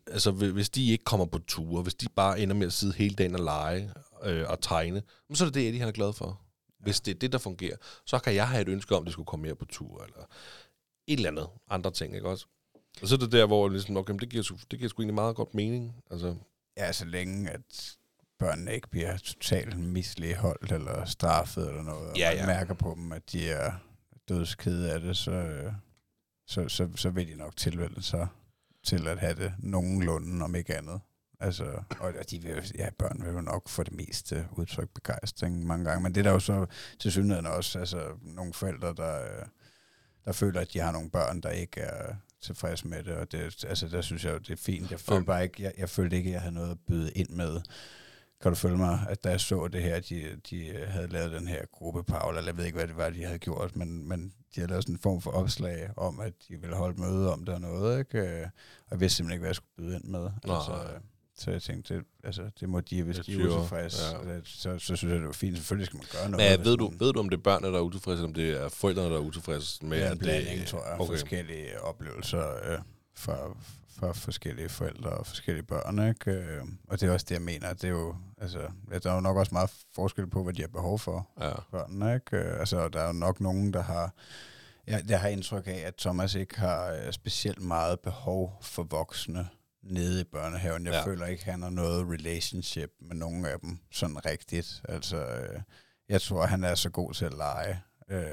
altså, hvi- hvis de ikke kommer på ture, hvis de bare ender med at sidde hele dagen og lege øh, og tegne, så er det det, Eddie han er glad for. Hvis det er det, der fungerer, så kan jeg have et ønske om, at de skulle komme mere på tur, eller et eller andet andre ting, ikke også? Og så er det der, hvor ligesom, okay, det, giver, det giver sgu egentlig meget godt mening. Altså, Ja, så længe at børnene ikke bliver totalt misligeholdt eller straffet eller noget, og Ja, man ja. mærker på dem, at de er dødskede af det, så, øh, så, så, så vil de nok tilvælge sig til at have det nogenlunde, om ikke andet. Altså, og de vil, ja, børn vil jo nok for det meste udtrykke begejstring mange gange, men det er der jo så til synligheden også altså, nogle forældre, der, øh, der føler, at de har nogle børn, der ikke er tilfredse med det, og det, altså, der synes jeg, jo, det er fint. Jeg følte bare ikke, jeg, jeg følte ikke, at jeg havde noget at byde ind med. Kan du følge mig, at da jeg så det her, de, de havde lavet den her gruppe Paul, eller jeg ved ikke, hvad det var, de havde gjort, men, men de havde lavet sådan en form for opslag om, at de ville holde møde om det og noget, ikke? Øh, Og jeg vidste simpelthen ikke, hvad jeg skulle byde ind med. Nej. Altså, øh, så jeg tænkte, det, altså, det må de, hvis Det de er utilfredse, ja. så, så synes jeg, det var fint. Selvfølgelig skal man gøre noget. men ved, du, ved du, om det er børnene, der er utilfredse, eller om det er forældrene, der er utilfredse med, med en at det, tror jeg, okay. forskellige oplevelser øh, for, for forskellige forældre og forskellige børn, ikke? Øh, og det er også det, jeg mener. Det er jo, altså, der er jo nok også meget forskel på, hvad de har behov for, Ja. børnene, ikke? Øh, altså, der er jo nok nogen, der har... Jeg, jeg har indtryk af, at Thomas ikke har øh, specielt meget behov for voksne nede i børnehaven. Jeg Ja. føler ikke, han har noget relationship med nogen af dem sådan rigtigt. Altså, jeg tror, han er så god til at lege øh,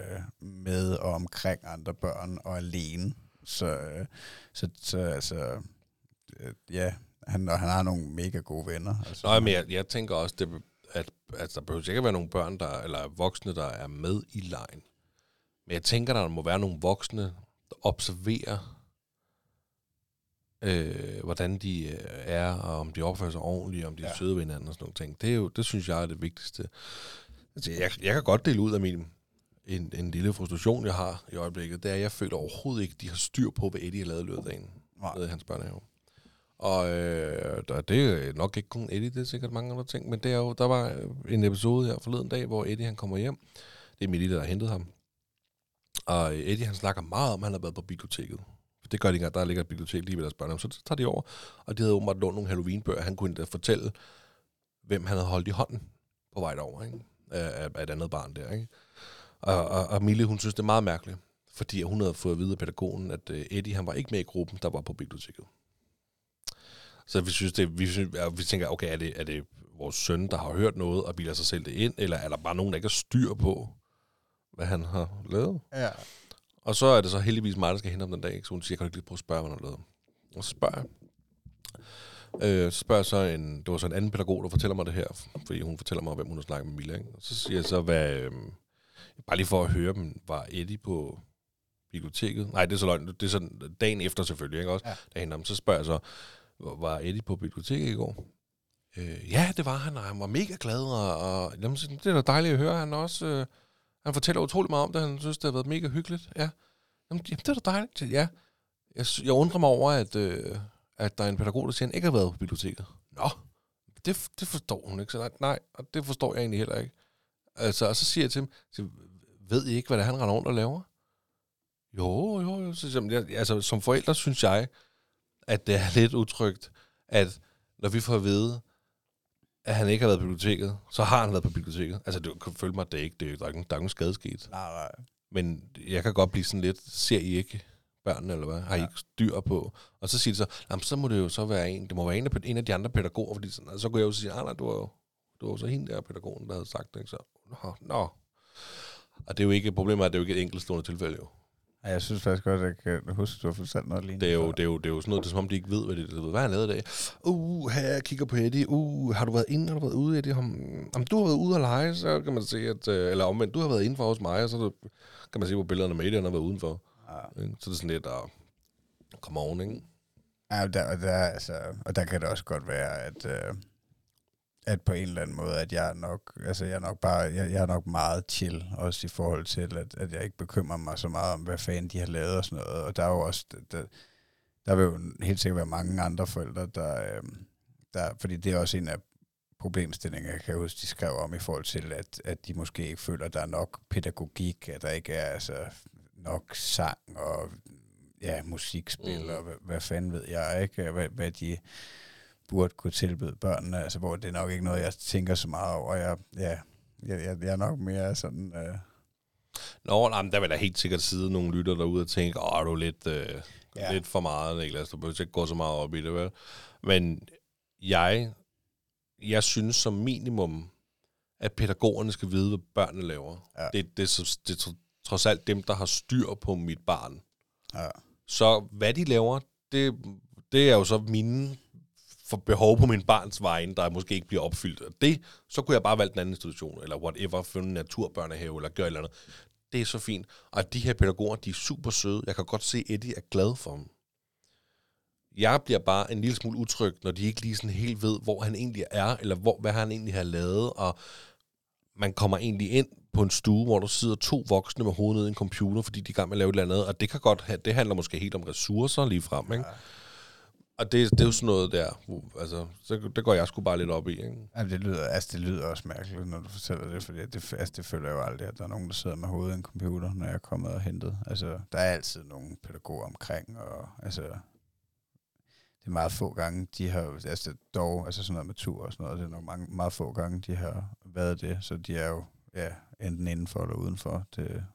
med og omkring andre børn og alene. Så, øh, så, så altså, øh, ja, han, og han har nogle mega gode venner. Altså, Nå, men jeg, jeg tænker også, det, at, at der behøver ikke være nogle børn, der, eller voksne, der er med i lejen. Men jeg tænker, der må være nogle voksne, der observerer, øh, hvordan de øh, er, og om de opfører sig ordentligt, om de er Ja. søde ved hinanden og sådan nogle ting. Det, er jo, det synes jeg er det vigtigste. Altså, jeg, jeg kan godt dele ud af min en, en lille frustration, jeg har i øjeblikket, det er, at jeg føler overhovedet ikke, de har styr på, hvad Eddie har lavet i løbet af dagen Nej. i hans børnehave. Og øh, der, det er nok ikke kun Eddie, det er sikkert mange andre ting, men det er jo, der var øh, en episode her forleden dag, hvor Eddie han kommer hjem. Det er Emilie, der har hentet ham. Og Eddie han snakker meget om, at han har været på biblioteket. For det gør de ikke, der ligger et bibliotek lige ved deres børnehave. Så tager de over, og de havde åbenbart lånt nogle Halloween-bøger. Han kunne endda fortælle, hvem han havde holdt i hånden på vej derover, ikke? Af, af- af et andet barn der. Ikke? Og, og, og Mille, hun synes, det er meget mærkeligt, fordi hun havde fået at vide af pædagogen, at øh, Eddie han var ikke med i gruppen, der var på biblioteket. Så vi synes, det, vi, synes, vi tænker, okay, er det, er det vores søn, der har hørt noget og bilder sig selv det ind, eller er der bare nogen, der ikke har styr på, hvad han har lavet? Ja. Og så er det så heldigvis mig, der skal hente ham den dag, så hun siger, kan du ikke lige prøve at spørge, hvad han har lavet? Og så spørger jeg. Øh, så spørger jeg så en, det var så en anden pædagog, der fortæller mig det her, fordi hun fortæller mig, hvem hun har snakket med Mila. Ikke? Og så siger jeg så, hvad, øh, bare lige for at høre dem, var Eddie på biblioteket? Nej, det er så løgn. Det er sådan dagen efter selvfølgelig, ikke også? Ja. Henter ham. Så spørger jeg så, var Eddie på biblioteket i går? Øh, ja, det var han, og han var mega glad, og, og jamen, det er da dejligt at høre. Han også, øh, han fortæller utrolig meget om det, han synes, det har været mega hyggeligt. Ja, jamen, jamen det er da dejligt. Ja, jeg, jeg undrer mig over, at, øh, at der er en pædagog, der siger, at han ikke har været på biblioteket. Nå, det, det forstår hun ikke. Så nej, nej, og det forstår jeg egentlig heller ikke. Altså, og så siger jeg til ham, så, ved I ikke, hvad det er, han render rundt og laver? Jo, jo, jo. Så, jeg, altså, som forældre synes jeg, at det er lidt utrygt, at når vi får at vide, at han ikke har været på biblioteket, så har han været på biblioteket. Altså, du kan følge mig, det er ikke, det er, der er ikke, der er ikke nogen skade sket. Nej, nej. Men jeg kan godt blive sådan lidt, ser I ikke børnene, eller hvad? Har I Ja. ikke styr på? Og så siger de så, jamen, så må det jo så være en, det må være en af, en af de andre pædagoger, fordi sådan, så kunne jeg jo sige, ah, nej, du var jo, du var så hende der pædagogen, der havde sagt det, ikke? Så, nå, nå. Og det er jo ikke, problemet er, at det er jo ikke et enkeltstående tilfælde, jo. Ja, jeg synes faktisk godt, at jeg kan huske, at du har fortalt noget lignende. Det er jo, det er jo, det er jo sådan noget, det er som om, de ikke ved, hvad det er. Hvad har lavet i dag? Uh, her jeg kigger på Eddie. Uh, har du været inde? Har du været ude, Eddie? Om, om du har været ude og lege, så kan man se, at... øh, Eller omvendt, du har været indenfor hos mig, og så kan man se på billederne med Eddie, han har været udenfor. Ja. Ikke? Så det er sådan lidt, uh, come on, ikke? Ja, der, der, altså, og der kan det også godt være, at, øh, at på en eller anden måde, at jeg er nok, altså jeg er nok bare, jeg, jeg er nok meget chill, også i forhold til, at, at jeg ikke bekymrer mig så meget om, hvad fanden de har lavet og sådan noget. Og der er jo også, der, der vil jo helt sikkert være mange andre forældre, der, øh, der fordi det er også en af problemstillinger, jeg kan huske, de skrev om i forhold til, at, at de måske ikke føler, at der er nok pædagogik, at der ikke er altså, nok sang og ja, musikspil, mm. og hvad, hvad fanden ved jeg ikke, hvad, hvad de burde kunne tilbyde børnene, altså hvor det er nok ikke noget, jeg tænker så meget over. Jeg, ja, jeg, jeg, jeg er nok mere sådan, øh, Nå, nej, men der vil der helt sikkert sidde nogle lytter derude og tænke, åh, er du lidt, øh, ja. Lidt for meget, Niklas. Du behøver ikke gå så meget op i det, vel? Men jeg, jeg synes som minimum, at pædagogerne skal vide, hvad børnene laver. Ja. Det, det, er så- det er tro- trods alt dem, der har styr på mit barn. ja, Så hvad de laver, det, det er jo så mine for behov på min barns vegne, der måske ikke bliver opfyldt. Og det, så kunne jeg bare valgt en anden institution, eller whatever, finde en naturbørnehave, eller gøre et eller andet. Det er så fint. Og de her pædagoger, de er super søde. Jeg kan godt se, at Eddie er glad for dem. Jeg bliver bare en lille smule utryg, når de ikke lige sådan helt ved, hvor han egentlig er, eller hvor, hvad han egentlig har lavet, og man kommer egentlig ind på en stue, hvor der sidder to voksne med hovedet nede i en computer, fordi de er i gang med at lave et eller andet, og det kan godt have, det handler måske helt om ressourcer lige frem, ikke? Ja. Og det, det er jo sådan noget der, altså, så, det går jeg sgu bare lidt op i, ikke? Jamen, det lyder, altså, det lyder også mærkeligt, når du fortæller det, fordi det, altså, det føler jeg jo aldrig, at der er nogen, der sidder med hovedet i en computer, når jeg er kommet og hentet. Altså, der er altid nogle pædagoger omkring, og altså, det er meget få gange, de har, altså dog, altså sådan noget med tur og sådan noget, det er nok mange, meget få gange, de har været det, så de er jo, ja, enten indenfor eller udenfor. Det,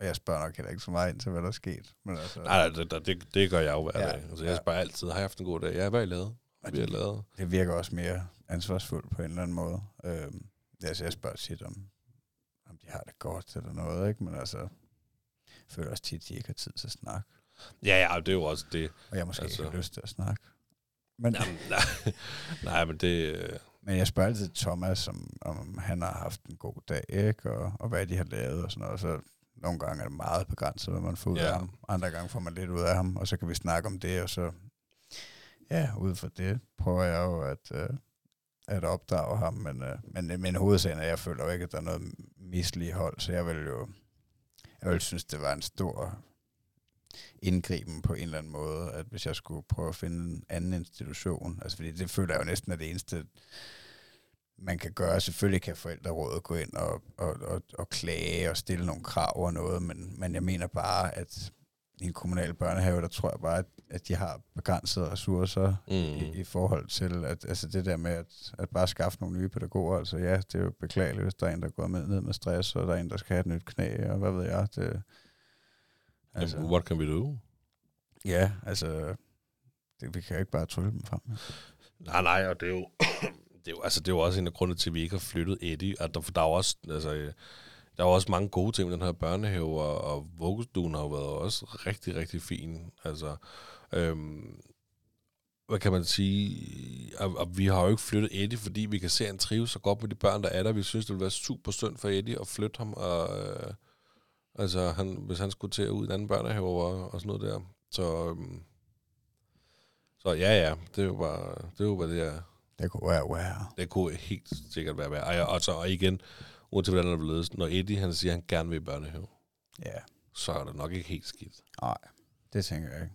og jeg spørger nok heller ikke så meget ind til, hvad der er sket. Men altså, Nej, nej, det, det, det gør jeg jo hver Ja, dag. Altså, jeg ja. spørger altid, har jeg haft en god dag? Ja, hvad har I lavet? Hvad I lavet? det virker også mere ansvarsfuldt på en eller anden måde. Øhm, altså, jeg spørger tit om, om de har det godt eller noget, ikke? Men altså, jeg føler også tit, at de ikke har tid til at snakke. Ja, ja, det er jo også det. Og jeg måske Altså. ikke har lyst til at snakke. Men, Jamen, nej, nej, men det... øh, men jeg spørger altid Thomas, om, om han har haft en god dag, ikke? Og, og hvad de har lavet og sådan noget. Så nogle gange er det meget begrænset, hvad man får ud Ja. af ham. Andre gange får man lidt ud af ham, og så kan vi snakke om det, og så, ja, ud fra det prøver jeg jo at, øh, at opdrage ham. Men, øh, men, men hovedsagen er, at jeg føler jo ikke, at der er noget misligehold, så jeg vil jo, jeg vil synes, det var en stor indgriben på en eller anden måde, at hvis jeg skulle prøve at finde en anden institution, altså fordi det føler jeg jo næsten er det eneste, man kan gøre. Selvfølgelig kan forældrerådet gå ind og, og, og, og klage og stille nogle krav og noget, men, men jeg mener bare, at i en kommunal børnehave, der tror jeg bare, at, at de har begrænsede ressourcer mm. i, i forhold til, at altså det der med at, at bare skaffe nogle nye pædagoger, altså ja, det er jo beklageligt, hvis der er en, der går med, ned med stress, og der er en, der skal have et nyt knæ, og hvad ved jeg. Det, Altså, what can we do? Ja, altså, det, vi kan jo ikke bare trylle dem frem. Nej, nej, og det er jo det er jo, altså, det er jo også en af grundene til, at vi ikke har flyttet Eddie. At der, for der er jo også, altså, øh, der er jo også mange gode ting med den her børnehave, og, og vuggestuen har jo været også rigtig, rigtig fin. Altså, øhm, hvad kan man sige? Og, og vi har jo ikke flyttet Eddie, fordi vi kan se, at han trives så godt med de børn, der er der. Vi synes, det ville være super synd for Eddie at flytte ham. Og, øh, altså, han, hvis han skulle til at ud i en anden børnehave og, og sådan noget der. Så, øhm, så ja, ja, det er jo bare, det er jo, hvad det er. Det kunne være, wow. Det kunne helt sikkert være værd. Og, jeg- og, så, og igen, uanset hvordan det er ledes, når Eddie han siger, at han gerne vil i børnehave, Ja, så er det nok ikke helt skidt. nej, det tænker jeg ikke.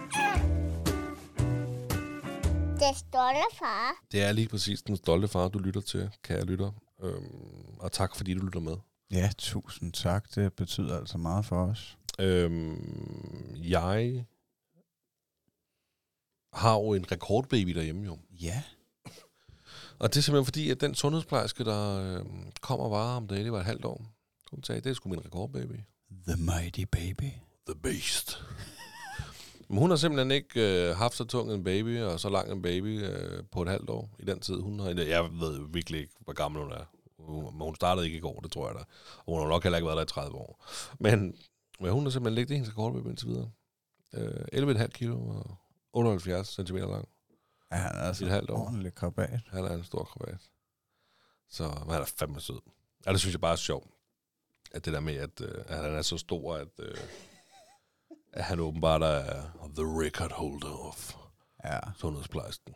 Det stolte far. Det er lige præcis den stolte far, du lytter til, kære lytter. Øhm, og tak, fordi du lytter med. Ja, tusind tak. Det betyder altså meget for os. Øhm, jeg har jo en rekordbaby derhjemme jo. Ja. Og det er simpelthen fordi, at den sundhedsplejerske, der øhm, kommer bare om dagen, det var et halvt år. Hun sagde, det er sgu min rekordbaby. The Mighty Baby. The Beast. Men hun har simpelthen ikke øh, haft så tung en baby, og så lang en baby øh, på et halvt år i den tid. Hun har, jeg ved virkelig ikke, hvor gammel hun er. Hun- Men hun startede ikke i går, det tror jeg da. Og hun har nok heller ikke været der i 30 år. Men, men hun har simpelthen ligget i hendes rekordbaby indtil videre. Øh, 11,5 kilo og 78 cm lang. Ja, han er altså Et halvt år. ordentligt krabat. Han er en stor krabat. Så men han er fandme sød. Og det synes jeg bare er sjovt. At det der med, at, øh, at han er så stor, at, øh, at han åbenbart er the record holder of Ja. sundhedsplejersken.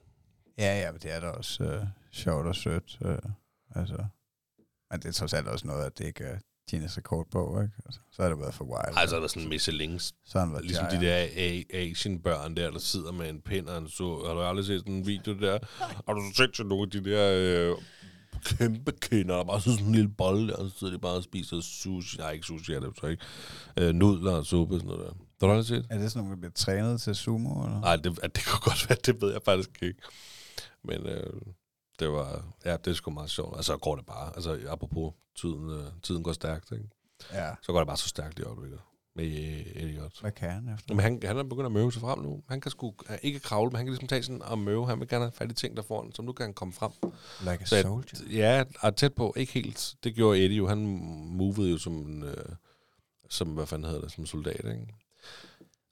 Ja, ja, men det er da også øh, sjovt og sødt. Øh, altså. Men det er trods alt også noget, at det ikke Guinness rekordbog, ikke? Altså, så har det været for wild. Altså, der er sådan Michelins. så han været Ligesom de giant. der A- Asian børn der, der sidder med en pind og en så. Har du aldrig set sådan en video der? Har du set sådan nogle af de der øh, kæmpe kinder, der bare sådan en lille bolle, og så sidder de bare og spiser sushi. Nej, ikke sushi, er det så ikke. Øh, nudler og suppe og sådan noget der. Har du aldrig set? Er det sådan nogle, der bliver trænet til sumo? Eller? Nej, det, det kunne godt være, det ved jeg faktisk ikke. Men øh, det var, ja, det er sgu meget sjovt. Altså, går det bare, altså apropos tiden, øh, tiden går stærkt, ikke? Ja. Så går det bare så stærkt i øjeblikket med øh, Elliot. Hvad kan han efter? Jamen, han, han er begyndt at møve sig frem nu. Han kan sgu øh, ikke kravle, men han kan ligesom tage sådan og møve. Han vil gerne have fat i ting der foran, så nu kan han komme frem. Like a Så soldier? Ja, er tæt på. Ikke helt. Det gjorde Eddie jo. Han movede jo som, en, øh, som hvad fanden hedder det, som soldat, ikke?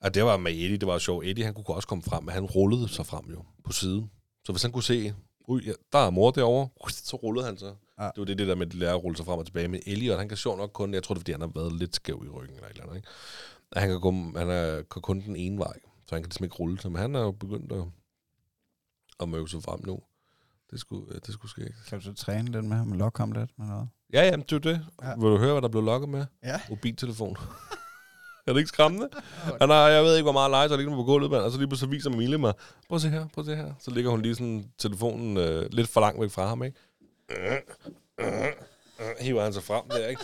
Og det var med Eddie, det var sjovt. Eddie, han kunne også komme frem, men han rullede sig frem jo på siden. Så hvis han kunne se, ui, ja, der er mor derovre, så rullede han så. Ja. Det var det, det der med at lære at rulle sig frem og tilbage. Men Elliot, han kan sjovt nok kun, jeg tror det er, fordi han har været lidt skæv i ryggen eller et eller andet, ikke? Han kan, gå, han er, kan kun den ene vej, så han kan ligesom ikke rulle sig. Men han er jo begyndt at, at møve sig frem nu. Det skulle, det skulle ske. Kan du så træne lidt med ham? Lokke ham lidt med noget? Ja, jamen, det er det. Ja. Vil du høre, hvad der blev lokket med? Ja. Mobiltelefon. er det ikke skræmmende? Han har, jeg ved ikke, hvor meget så ligger på gulvet. Og så lige pludselig viser Emilie mig, prøv at se her, prøv at se her. Så ligger hun lige sådan telefonen øh, lidt for langt væk fra ham, ikke? Hiver han sig frem der, ikke?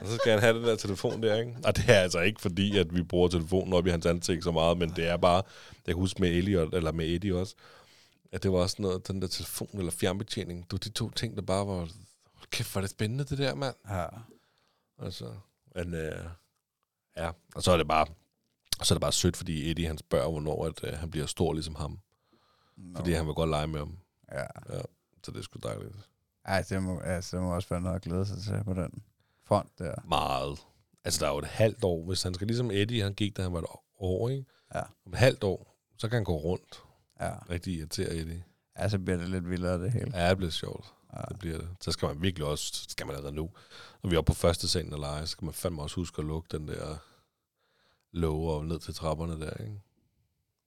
Og så skal han have den der telefon der, ikke? Og det er altså ikke fordi, at vi bruger telefonen op i hans ansigt så meget, men det er bare, jeg kan huske med Elliot, eller med Eddie også, at det var også noget, den der telefon eller fjernbetjening. Det var de to ting, der bare var, kæft, er det spændende, det der, mand. Ja. Altså, men, øh, ja, og så er det bare, så er det bare sødt, fordi Eddie, han spørger, hvornår at, øh, han bliver stor ligesom ham. Nå. Fordi han vil godt lege med ham. Ja. Ja, så det er sgu dejligt. Ej, det må, altså, det må også være noget at glæde sig til på den front der. Meget. Altså, der er jo et halvt år. Hvis han skal ligesom Eddie, han gik, da han var et år, ikke? Ja. Om et halvt år, så kan han gå rundt. Ja. Rigtig irritere Eddie. ja, så bliver det lidt vildere det hele. Ja, det bliver sjovt. Ja. Det bliver det. Så skal man virkelig også, så skal man allerede nu. Når vi er oppe på første salen og lege, så skal man fandme også huske at lukke den der låge og ned til trapperne der, ikke?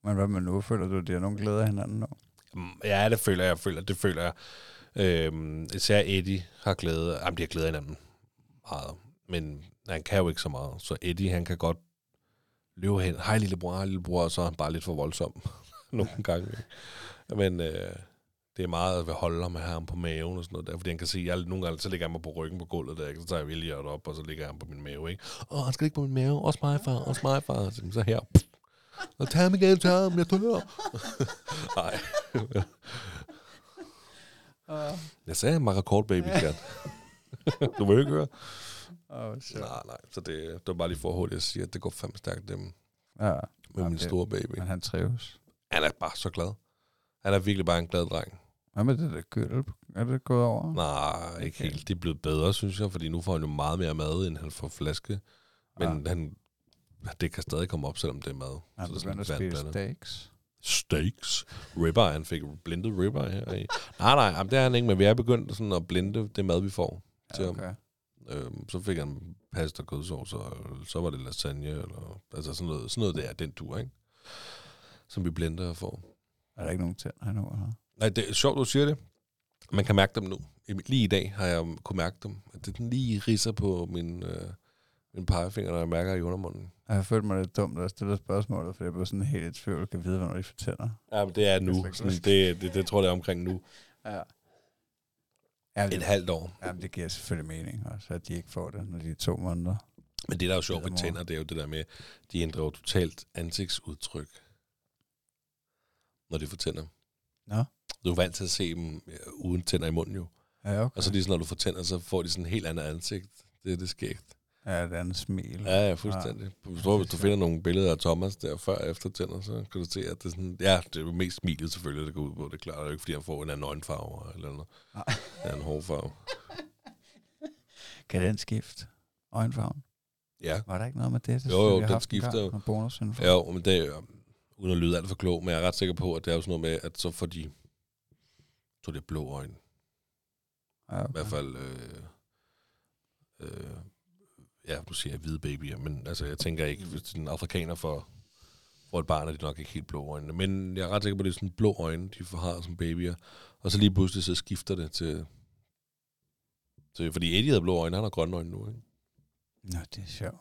Men hvad med nu? Føler du, at de har nogen glæde af hinanden nu? Mm, Ja, det føler jeg føler, det føler jeg. Øhm, især Eddie har glæde, jamen de har glæde af hinanden meget, men han kan jo ikke så meget, så Eddie han kan godt løbe hen, hej lillebror, hej lillebror, og så er han bare lidt for voldsom nogle gange. Men øh, det er meget at holde ham med ham på maven og sådan noget der, fordi han kan se, at jeg, nogle gange så ligger han mig på ryggen på gulvet der, ikke? så tager jeg William op, og så ligger han på min mave, ikke? Åh, han skal ikke på min mave, også mig far, også mig far, så, så her, og tag ham igen, tag ham, jeg dør. Nej. Jeg sagde Maracort baby cat. du vil jo ikke høre. Oh, Nej, nej. Så det, det var bare lige for hurtigt at sige, at det går fandme stærkt dem Ja, med min det- store baby. men han trives. Han er bare så glad. Han er virkelig bare en glad dreng. Hvad med det der køl? Er det gået over? Nej, ikke Okay. helt. Det er blevet bedre, synes jeg, fordi nu får han jo meget mere mad, end han får flaske. Men Ja. han, det kan stadig komme op, selvom det er mad. Han Så det er begynder at spise steaks. Steaks. Ribeye. Han fik blindet ribeye her i. Nej, nej, jamen, det er han ikke, men vi er begyndt sådan at blinde det mad, vi får. til Ja, okay. Øhm, så fik han pasta, kødsovs, og så var det lasagne, eller, altså sådan noget, sådan noget der, den tur, ikke? Som vi blender og får. Er der ikke nogen tænder endnu? Eller? Nej, det er sjovt, du siger det. Man kan mærke dem nu. Lige i dag har jeg kunne mærke dem. At det er den lige ridser på min, øh, min pegefinger, når jeg mærker i undermunden. Jeg har følt mig lidt dumt, da jeg stillede spørgsmålet, for jeg blev sådan helt i tvivl, kan vide, hvornår de får tænder. Ja, men det er Det er nu. Sådan, huske. det, det, det, tror jeg, det er omkring nu. Ja. Ja, Et det, halvt år. jamen, det giver selvfølgelig mening også, at de ikke får det, når de er to måneder. Men det, der er jo sjovt Det er ved tænder, det er jo det der med, de ændrer jo totalt ansigtsudtryk, når de får tænder. Nå. Du er vant til at se dem øh, uden tænder i munden jo. Ja, okay. Og så lige sådan, når du får tænder, så får de sådan en helt andet ansigt. Det er det skægt. Ja, det er en smil. Ja, ja, fuldstændig. Jeg tror, hvis du finder nogle billeder af Thomas der før og efter tænder, så kan du se, at det er sådan... Ja, det er mest smilet selvfølgelig, det går ud på. Det er klart, det er ikke, fordi han får en anden øjenfarve eller noget. Nej. Ja, en hårfarve. Kan den skifte øjenfarven? Ja. Var der ikke noget med det? det Jo, jo, den skifter jo. Ja, men det er jo, uden at lyde alt for klog, men jeg er ret sikker på, at det er jo sådan noget med, at så får de... Så det er blå øjne. ja I hvert fald... Øh, øh, ja, du siger hvide babyer, men altså, jeg tænker ikke, hvis det er en afrikaner for, for et barn, er de nok ikke helt blå øjne. Men jeg er ret sikker på, at det er sådan blå øjne, de får har som babyer. Og så lige pludselig, så skifter det til... til fordi Eddie havde blå øjne, han har grønne øjne nu, ikke? Nå, det er sjovt.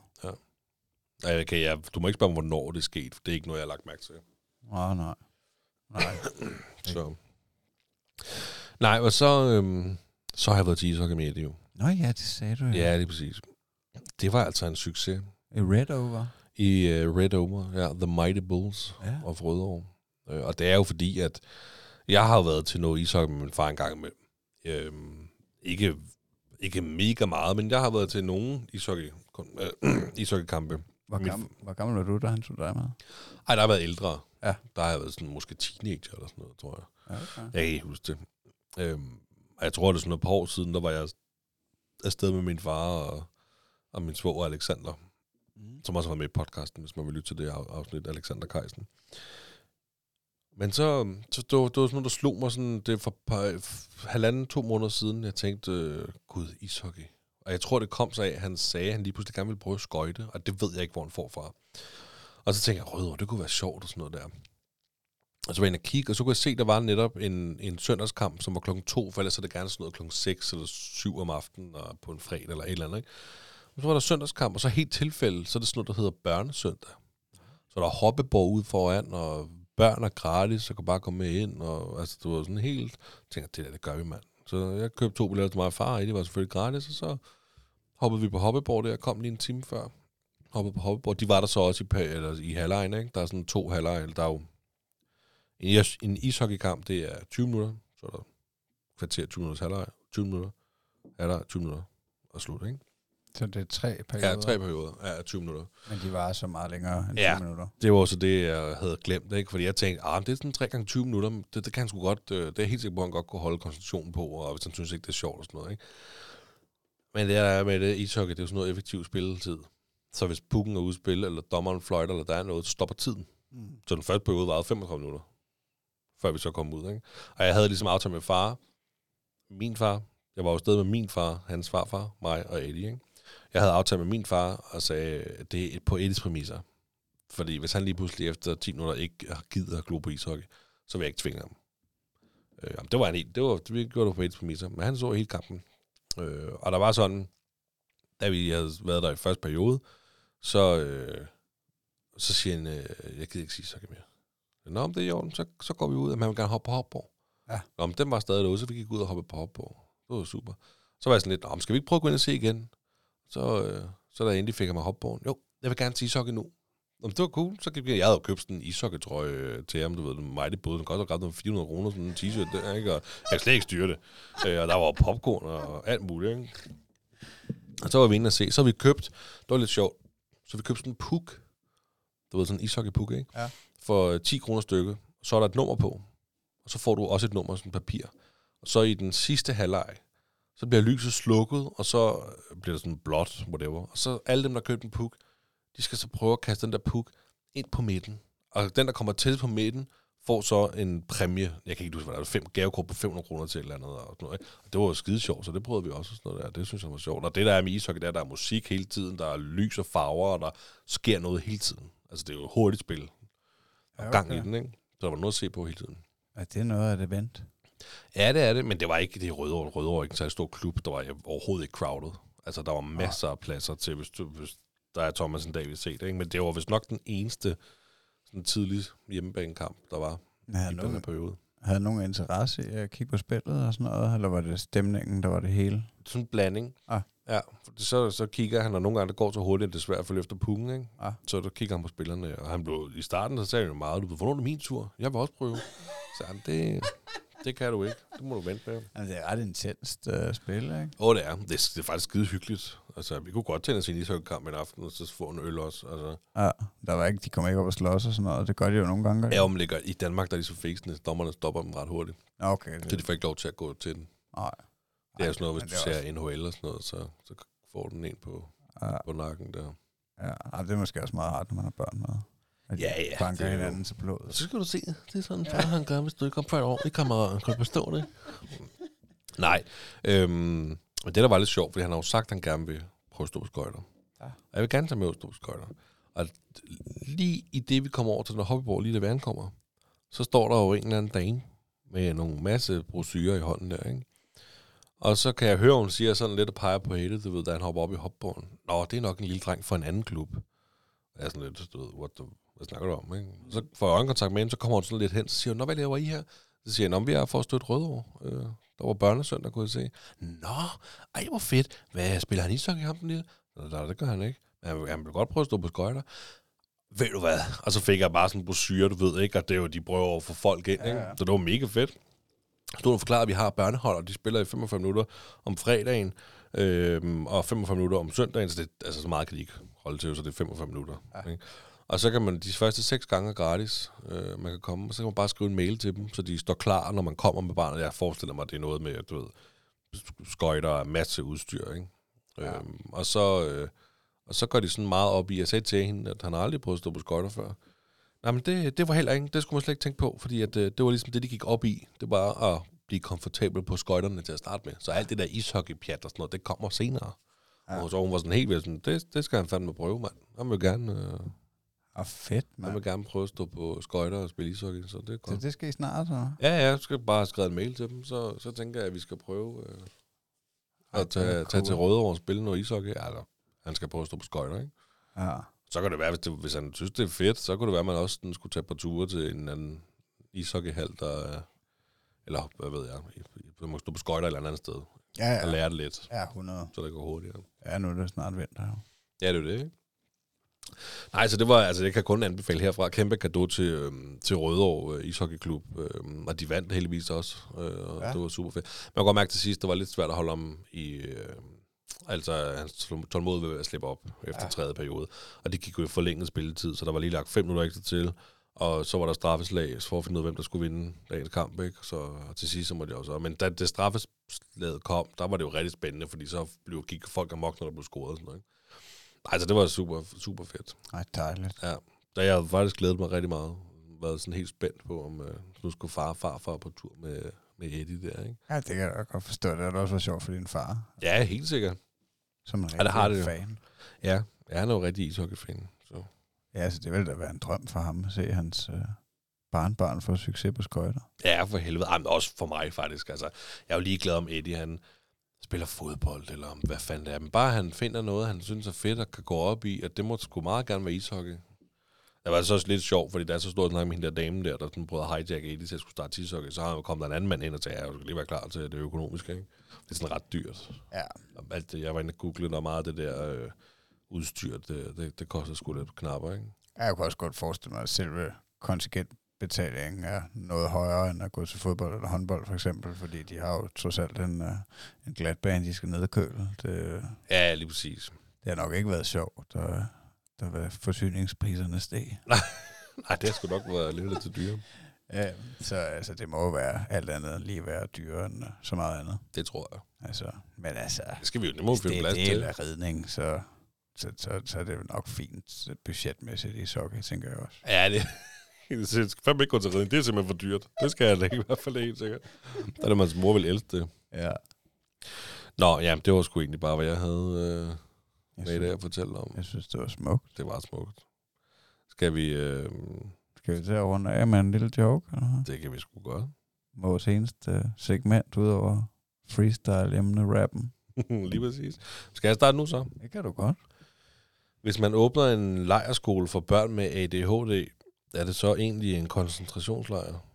Nej, okay, jeg, du må ikke spørge mig, hvornår det er sket. for Det er ikke noget, jeg har lagt mærke til. Åh, nej. Nej. Så. Nej, og så, øhm, Så har jeg været til ishockey med Eddie jo. Nå ja, det sagde du. Ja, lige præcis. Det var altså en succes. I Red Over. I uh, Red Over, ja, The Mighty Bulls Ja. of Rødovre. Øh, og det er jo fordi, at jeg har været til noget ishockey med min far en gang med. Øhm, ikke, ikke mega meget, men jeg har været til nogle ishockey, øh, ishockeykampe. Hvor, Min- gammel, hvor gammel var du, da han tog dig med? Ej, der har været ældre. Ja. Der har jeg været sådan måske teenager eller sådan noget, tror jeg. Ja, okay. Jeg kan ikke huske det. Øhm, jeg tror, det er sådan et par år siden, der var jeg afsted med min far og, og min svoger Alexander, Mm. som også var med i podcasten, hvis man vil lytte til det af- afsnit, Alexander Kajsen. Men så, så det, var, det var sådan noget, der slog mig sådan, det for par, halvanden, to måneder siden, jeg tænkte, øh, gud, ishockey. Og jeg tror, det kom så af, at han sagde, at han lige pludselig gerne ville prøve at skøjte, og det ved jeg ikke, hvor han får fra. Og så tænkte jeg, Rødovre, det kunne være sjovt og sådan noget der. Og så var jeg inde og kigge, og så kunne jeg se, at der var netop en, en søndagskamp, som var klokken to, for ellers er det gerne sådan noget klokken 6 eller 7 om aftenen, og på en fredag eller et eller andet. Ikke? Så var der søndagskamp, og så helt tilfælde, så er det sådan noget, der hedder børnesøndag. Så der er hoppeborg ude foran, og børn er gratis, så kan bare komme med ind, og altså, det var sådan helt, jeg tænkte, det der, det gør vi, mand. Så jeg købte to billetter til mig og far, og det var selvfølgelig gratis, og så hoppede vi på hoppeborg der, kom lige en time før, hoppede på hoppeborg. De var der så også i, pa- eller i halvlejen, ikke? Der er sådan to halvlejen. der er jo en, is- en ishockeykamp, det er 20 minutter, så er der kvarter 20 minutters halvleg, 20 minutter, halvleg, 20 minutter, og slut, ikke? Så det er tre perioder, Ja, tre perioder, ja, 20 minutter. men de var så meget længere end Ja. 20 minutter. Det var også det, jeg havde glemt, ikke? Fordi jeg tænkte, ah, det er sådan 3 gange 20 minutter, det, det kan han sgu godt, øh, det er helt sikker på, at han godt kunne holde koncentrationen på, og hvis han synes ikke, det er sjovt og sådan noget, ikke? Men det der er med det ishockey, det er jo sådan noget effektiv spilletid. Så hvis pukken er spille, eller dommeren fløjter, eller der er noget, så stopper tiden. Mm. Så den første periode varede 35 minutter, før vi så kom ud. Ikke? Og jeg havde ligesom aftalt med far, min far, jeg var jo afsted med min far, hans farfar, mig og Eddie. Ikke? Jeg havde aftalt med min far og sagde, at det er på Eddies præmisser. Fordi hvis han lige pludselig efter 10 minutter ikke har givet at glo på ishockey, så vil jeg ikke tvinge ham. Øh, det var en helt, det var, det gjorde det på Eddies præmisser, men han så hele kampen. Øh, og der var sådan, da vi havde været der i første periode, så, øh, så siger han, øh, jeg gider ikke sige ishockey mere. Nå, men det er i orden, så, så går vi ud, og man vil gerne hoppe på hopborg. Ja. Nå, men den var stadig derude, så vi gik ud og hoppe på hopborg. Det var super. Så var jeg sådan lidt, men skal vi ikke prøve at gå ind og se igen? Så, øh, så da jeg endelig fik jeg mig hopborgen, jo, jeg vil gerne til ishockey nu. Men det var cool. Så gik vi, jeg havde jo købt sådan en ishockeytrøje øh, til ham, du ved, den mig det både. Den koster ret noget 400 kroner, sådan en t-shirt der, ikke? Og jeg kan slet ikke styre det. Øh, og der var popcorn og alt muligt, ikke? Og så var vi inde og se. Så vi købt, det var lidt sjovt, så vi købte sådan en puk. Du ved, sådan en ishockey-puk, ikke? Ja. For øh, 10 kroner stykket. Så er der et nummer på. Og så får du også et nummer, sådan papir. Og så i den sidste halvleg, så bliver lyset slukket, og så øh, bliver det sådan blåt, whatever. Og så alle dem, der købte en puk, de skal så prøve at kaste den der puk ind på midten. Og den, der kommer til på midten, får så en præmie. Jeg kan ikke huske, hvad der er. Fem gavekort på 500 kroner til et eller andet. Og sådan noget? Og det var jo skide sjovt, så det prøvede vi også. og Sådan noget der. Det synes jeg var sjovt. Og det der er med ishockey, det er, der er musik hele tiden, der er lys og farver, og der sker noget hele tiden. Altså, det er jo et hurtigt spil. Og Ja, gang i okay. den, ikke? Så der var noget at se på hele tiden. Er det noget af det event? Ja, det er det, men det var ikke det er Rødovre. Rødovre er ikke en særlig stor klub. Der var overhovedet ikke crowded. Altså, der var masser af pladser til, hvis, du, hvis der er Thomas en dag, vi set, ikke? Men det var vist nok den eneste sådan tidlig hjemmebanekamp, der var Havde i den her periode. havde nogen interesse i at kigge på spillet og sådan noget? Eller var det stemningen, der var det hele? Sådan en blanding. Ah. Ja, så, så kigger han, og nogle gange det går så hurtigt, at det er svært at følge efter pukken, ikke? Ah. Så der kigger han på spillerne, og han blev, i starten, så sagde han jo meget, du ved, hvornår er det min tur? Jeg vil også prøve. Så han, det, det kan du ikke. Det må du vente med. Altså, det er ret intenst uh, spil, ikke? Åh, oh, det er. Det er, det er faktisk skide hyggeligt. Altså, vi kunne godt tænde os en ishockeykamp en aften, og så få en øl også. Altså, Ja, der var ikke, de kommer ikke op og slås og sådan noget. Det gør de jo nogle gange. ja, om ligger i Danmark, der er de så fængsende. Dommerne stopper dem ret hurtigt. Okay. Så de får ikke lov til at gå til den. Nej. Det er jo sådan noget, hvis du det er ser NHL og sådan noget, så, så får du den en på, Ja, på nakken der. ja. Det er måske også meget rart, når man har børn med. At Ja, ja, Banker det hinanden til blodet. Så skal du se, det er sådan, far han gør, hvis du ikke kommer for et år. Det kommer, kan du forstå det? Nej. Øhm, men det, der var lidt sjovt, fordi han har jo sagt, at han gerne vil prøve at stå på skøjter. Ja. Og jeg vil gerne tage med at stå på skøjter. Og lige i det, vi kommer over til den hoppeborg, lige da vi ankommer, så står der jo en eller anden dame med nogle masse brosyrer i hånden der, ikke? Og så kan jeg høre, hun siger sådan lidt og peger på hættet, du ved, da han hopper op i hopborgen. Nå, det er nok en lille dreng fra en anden klub. Jeg er sådan lidt, du ved, what the, hvad snakker du om, ikke? Så får jeg øjenkontakt med hende, så kommer hun sådan lidt hen, så siger hun, Nå, hvad laver I her? Så siger jeg, vi er for at støtte Rødovre. Øh, Der var børnesøndag, kunne jeg se. Nå, ej, hvor fedt. Hvad, spiller han ishockey, ham den lille? Nej, det gør han ikke. Han, han vil godt prøve at stå på skøjter. Ved du hvad? Og så fik jeg bare sådan en brochure, du ved ikke, og det er jo, de prøver at få folk ind, ikke? Så det var mega fedt. Stod og forklarede, at vi har børnehold, og de spiller i 45 minutter om fredagen, øhm, og 45 minutter om søndagen, så, det, altså, så meget kan de ikke holde til, så det er 45 minutter. Ja. Ikke? Og så kan man de første seks gange gratis, øh, man kan komme, og så kan man bare skrive en mail til dem, så de står klar, når man kommer med barnet. Jeg forestiller mig, at det er noget med, du ved, skøjter og masse udstyr, ikke? Ja. Øhm, og så... Øh, og så går de sådan meget op i, jeg sagde til hende, at han aldrig prøvet at stå på skøjter før. Nej, men det, det var heller ikke, det skulle man slet ikke tænke på, fordi at, øh, det var ligesom det, de gik op i. Det var at blive komfortabel på skøjterne til at starte med. Så alt det der ishockeypjat og sådan noget, det kommer senere. Ja. Og så hun var sådan helt vildt sådan, det, det skal han fandme prøve, mand. Han vil gerne, øh, Og fedt, han mand. vil gerne prøve at stå på skøjter og spille ishockey, så det er godt. Det, det skal I snart, så. Ja, ja, jeg skal bare skrevet en mail til dem, så, så tænker jeg, at vi skal prøve øh, at tage, tage cool. til Rødovre og spille noget ishockey. Eller, han skal prøve at stå på skøjter, ikke? Ja. Så kan det være, hvis, det, hvis han synes, det er fedt, så kunne det være, at man også sådan, skulle tage på ture til en anden ishockeyhal, der er- eller hvad ved jeg, man må stå på skøjter et eller andet sted, Ja, og ja. lære det lidt, Ja, 100. så det går hurtigere. Ja, nu er det snart vinter. Ja, det er jo det, ikke? Nej, så det var, altså jeg kan kun anbefale herfra. Kæmpe gave til, øhm, til Rødovre øh, Ishockeyklub, øhm, og de vandt heldigvis også, øh, og Ja. det var super fedt. Man kan godt mærke til sidst, det var lidt svært at holde om i, øh, altså hans tålmodighed ved at slippe op efter Ja. tredje periode. Og det gik jo i forlænget spilletid, så der var lige lagt fem minutter ekstra til, og så var der straffeslag for at finde ud af, hvem der skulle vinde dagens kamp, ikke? Så til sidst så må det også. Men da det straffeslaget kom, der var det jo rigtig spændende, fordi så blev, gik folk amok, når der blev scoret og sådan noget, ikke? Altså, det var super, super fedt. Ej, dejligt. Ja. Da jeg havde faktisk glædet mig rigtig meget. Været sådan helt spændt på, om øh, nu skulle far og farfar på tur med, med Eddie der, ikke? Ja, det kan jeg godt forstå. Det da også været sjovt for din far, Ja, helt sikkert. som en Ja, det har rigtig det fan. Ja, ja han er jo rigtig ishockey-fan. Så. Ja, altså det ville da være en drøm for ham at se hans øh, barnbarn få succes på skøjter. Ja, for helvede. Ej, men også for mig faktisk. Altså, jeg er jo lige glad om Eddie, han spiller fodbold, eller om hvad fanden det er. Men bare han finder noget, han synes er fedt og kan gå op i, at det må sgu meget gerne være ishockey. Det var så også lidt sjovt, fordi da jeg så stod og snakkede med hende der dame der, der sådan prøvede at hijack Eddie til at skulle starte ishockey, så har jo kommet der en anden mand ind og sagde, at jeg skal lige være klar til det økonomiske. Ikke? Det er sådan ret dyrt. Ja. Og Alt det, jeg var inde og google, der meget af det der øh, udstyr, det, det, det koster sgu lidt knapper, ikke? Ja, Jeg kunne også godt forestille mig, at selve kontingentbetalingen er noget højere end at gå til fodbold eller håndbold for eksempel, fordi de har jo trods alt en, uh, en glatbane, de skal nedkøle. Det, Ja, lige præcis. det har nok ikke været sjovt, der, der var forsyningspriserne steg. Nej, det har sgu nok været lidt, til dyre. Ja, så altså, det må jo være alt andet lige være dyrere end øh, så meget andet. Det tror jeg. Altså, men altså, Det skal vi jo, det må vi hvis finde det er plads en del til. af ridning, så, så, så, så er det jo nok fint budgetmæssigt i sokke, tænker jeg også. Ja, det, det skal fandme ikke gå til redning. Det er simpelthen for dyrt. Det skal jeg da ikke i hvert fald helt sikkert. Der er det, mands mor vil elske det. Ja. Nå, ja, det var sgu egentlig bare, hvad jeg havde øh, Jeg, med i dag at fortælle om. jeg synes, det var smukt. Det var smukt. Skal vi... Øh, Skal vi til at runde af med en lille joke? Eller? det kan vi sgu godt. Vores eneste segment ud over freestyle-emne rappen. Lige præcis. Skal jeg starte nu så? Det kan du godt. Hvis man åbner en lejerskole for børn med ADHD, er det så egentlig en koncentrationslejr?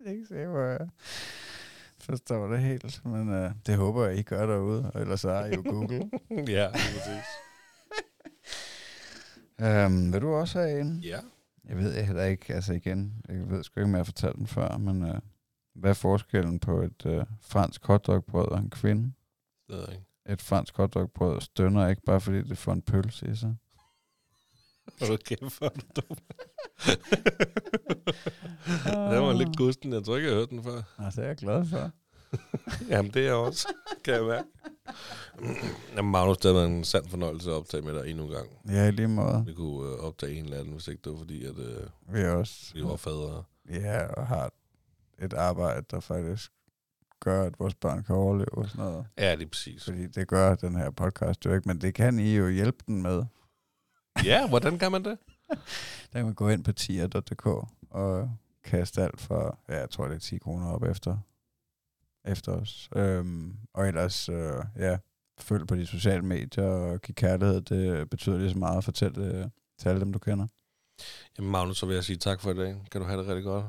Jeg er ikke sikker, hvor jeg forstår det helt, men uh, det håber jeg, I gør derude, og ellers så har I jo Google. ja, præcis. um, vil du også have en? Ja. Jeg ved jeg heller ikke, altså igen, jeg ved sgu ikke, om jeg har fortalt den før, men uh, hvad er forskellen på et uh, fransk hotdogbrød og en kvinde? Det ved jeg ikke. Et fransk hotdogbrød stønner ikke bare fordi det får en pølse i sig. Kæft, for du det var lidt gusten. Jeg tror ikke, jeg har hørt den før. Altså, det er jeg glad for. Jamen, det er jeg også, kan jeg mærke. Jamen, Magnus, det har været en sand fornøjelse at optage med dig endnu en gang. Ja, i lige måde. Vi kunne øh, optage en eller anden, hvis ikke det var fordi, at øh, Vi også vi var fædre. ja, og har et arbejde, der faktisk gør, at vores børn kan overleve og sådan noget. Ja, det er præcis. Fordi det gør den her podcast jo ikke, men det kan I jo hjælpe den med. Ja, hvordan kan man det? Der kan man gå ind på tier.dk og kaste alt for, ja, jeg tror det er 10 kroner op efter, efter os. Øhm, og ellers, øh, ja, følg på de sociale medier og giv kærlighed. Det betyder lige så meget at fortælle det til alle dem, du kender. Jamen Magnus, så vil jeg sige tak for i dag. Kan du have det rigtig godt?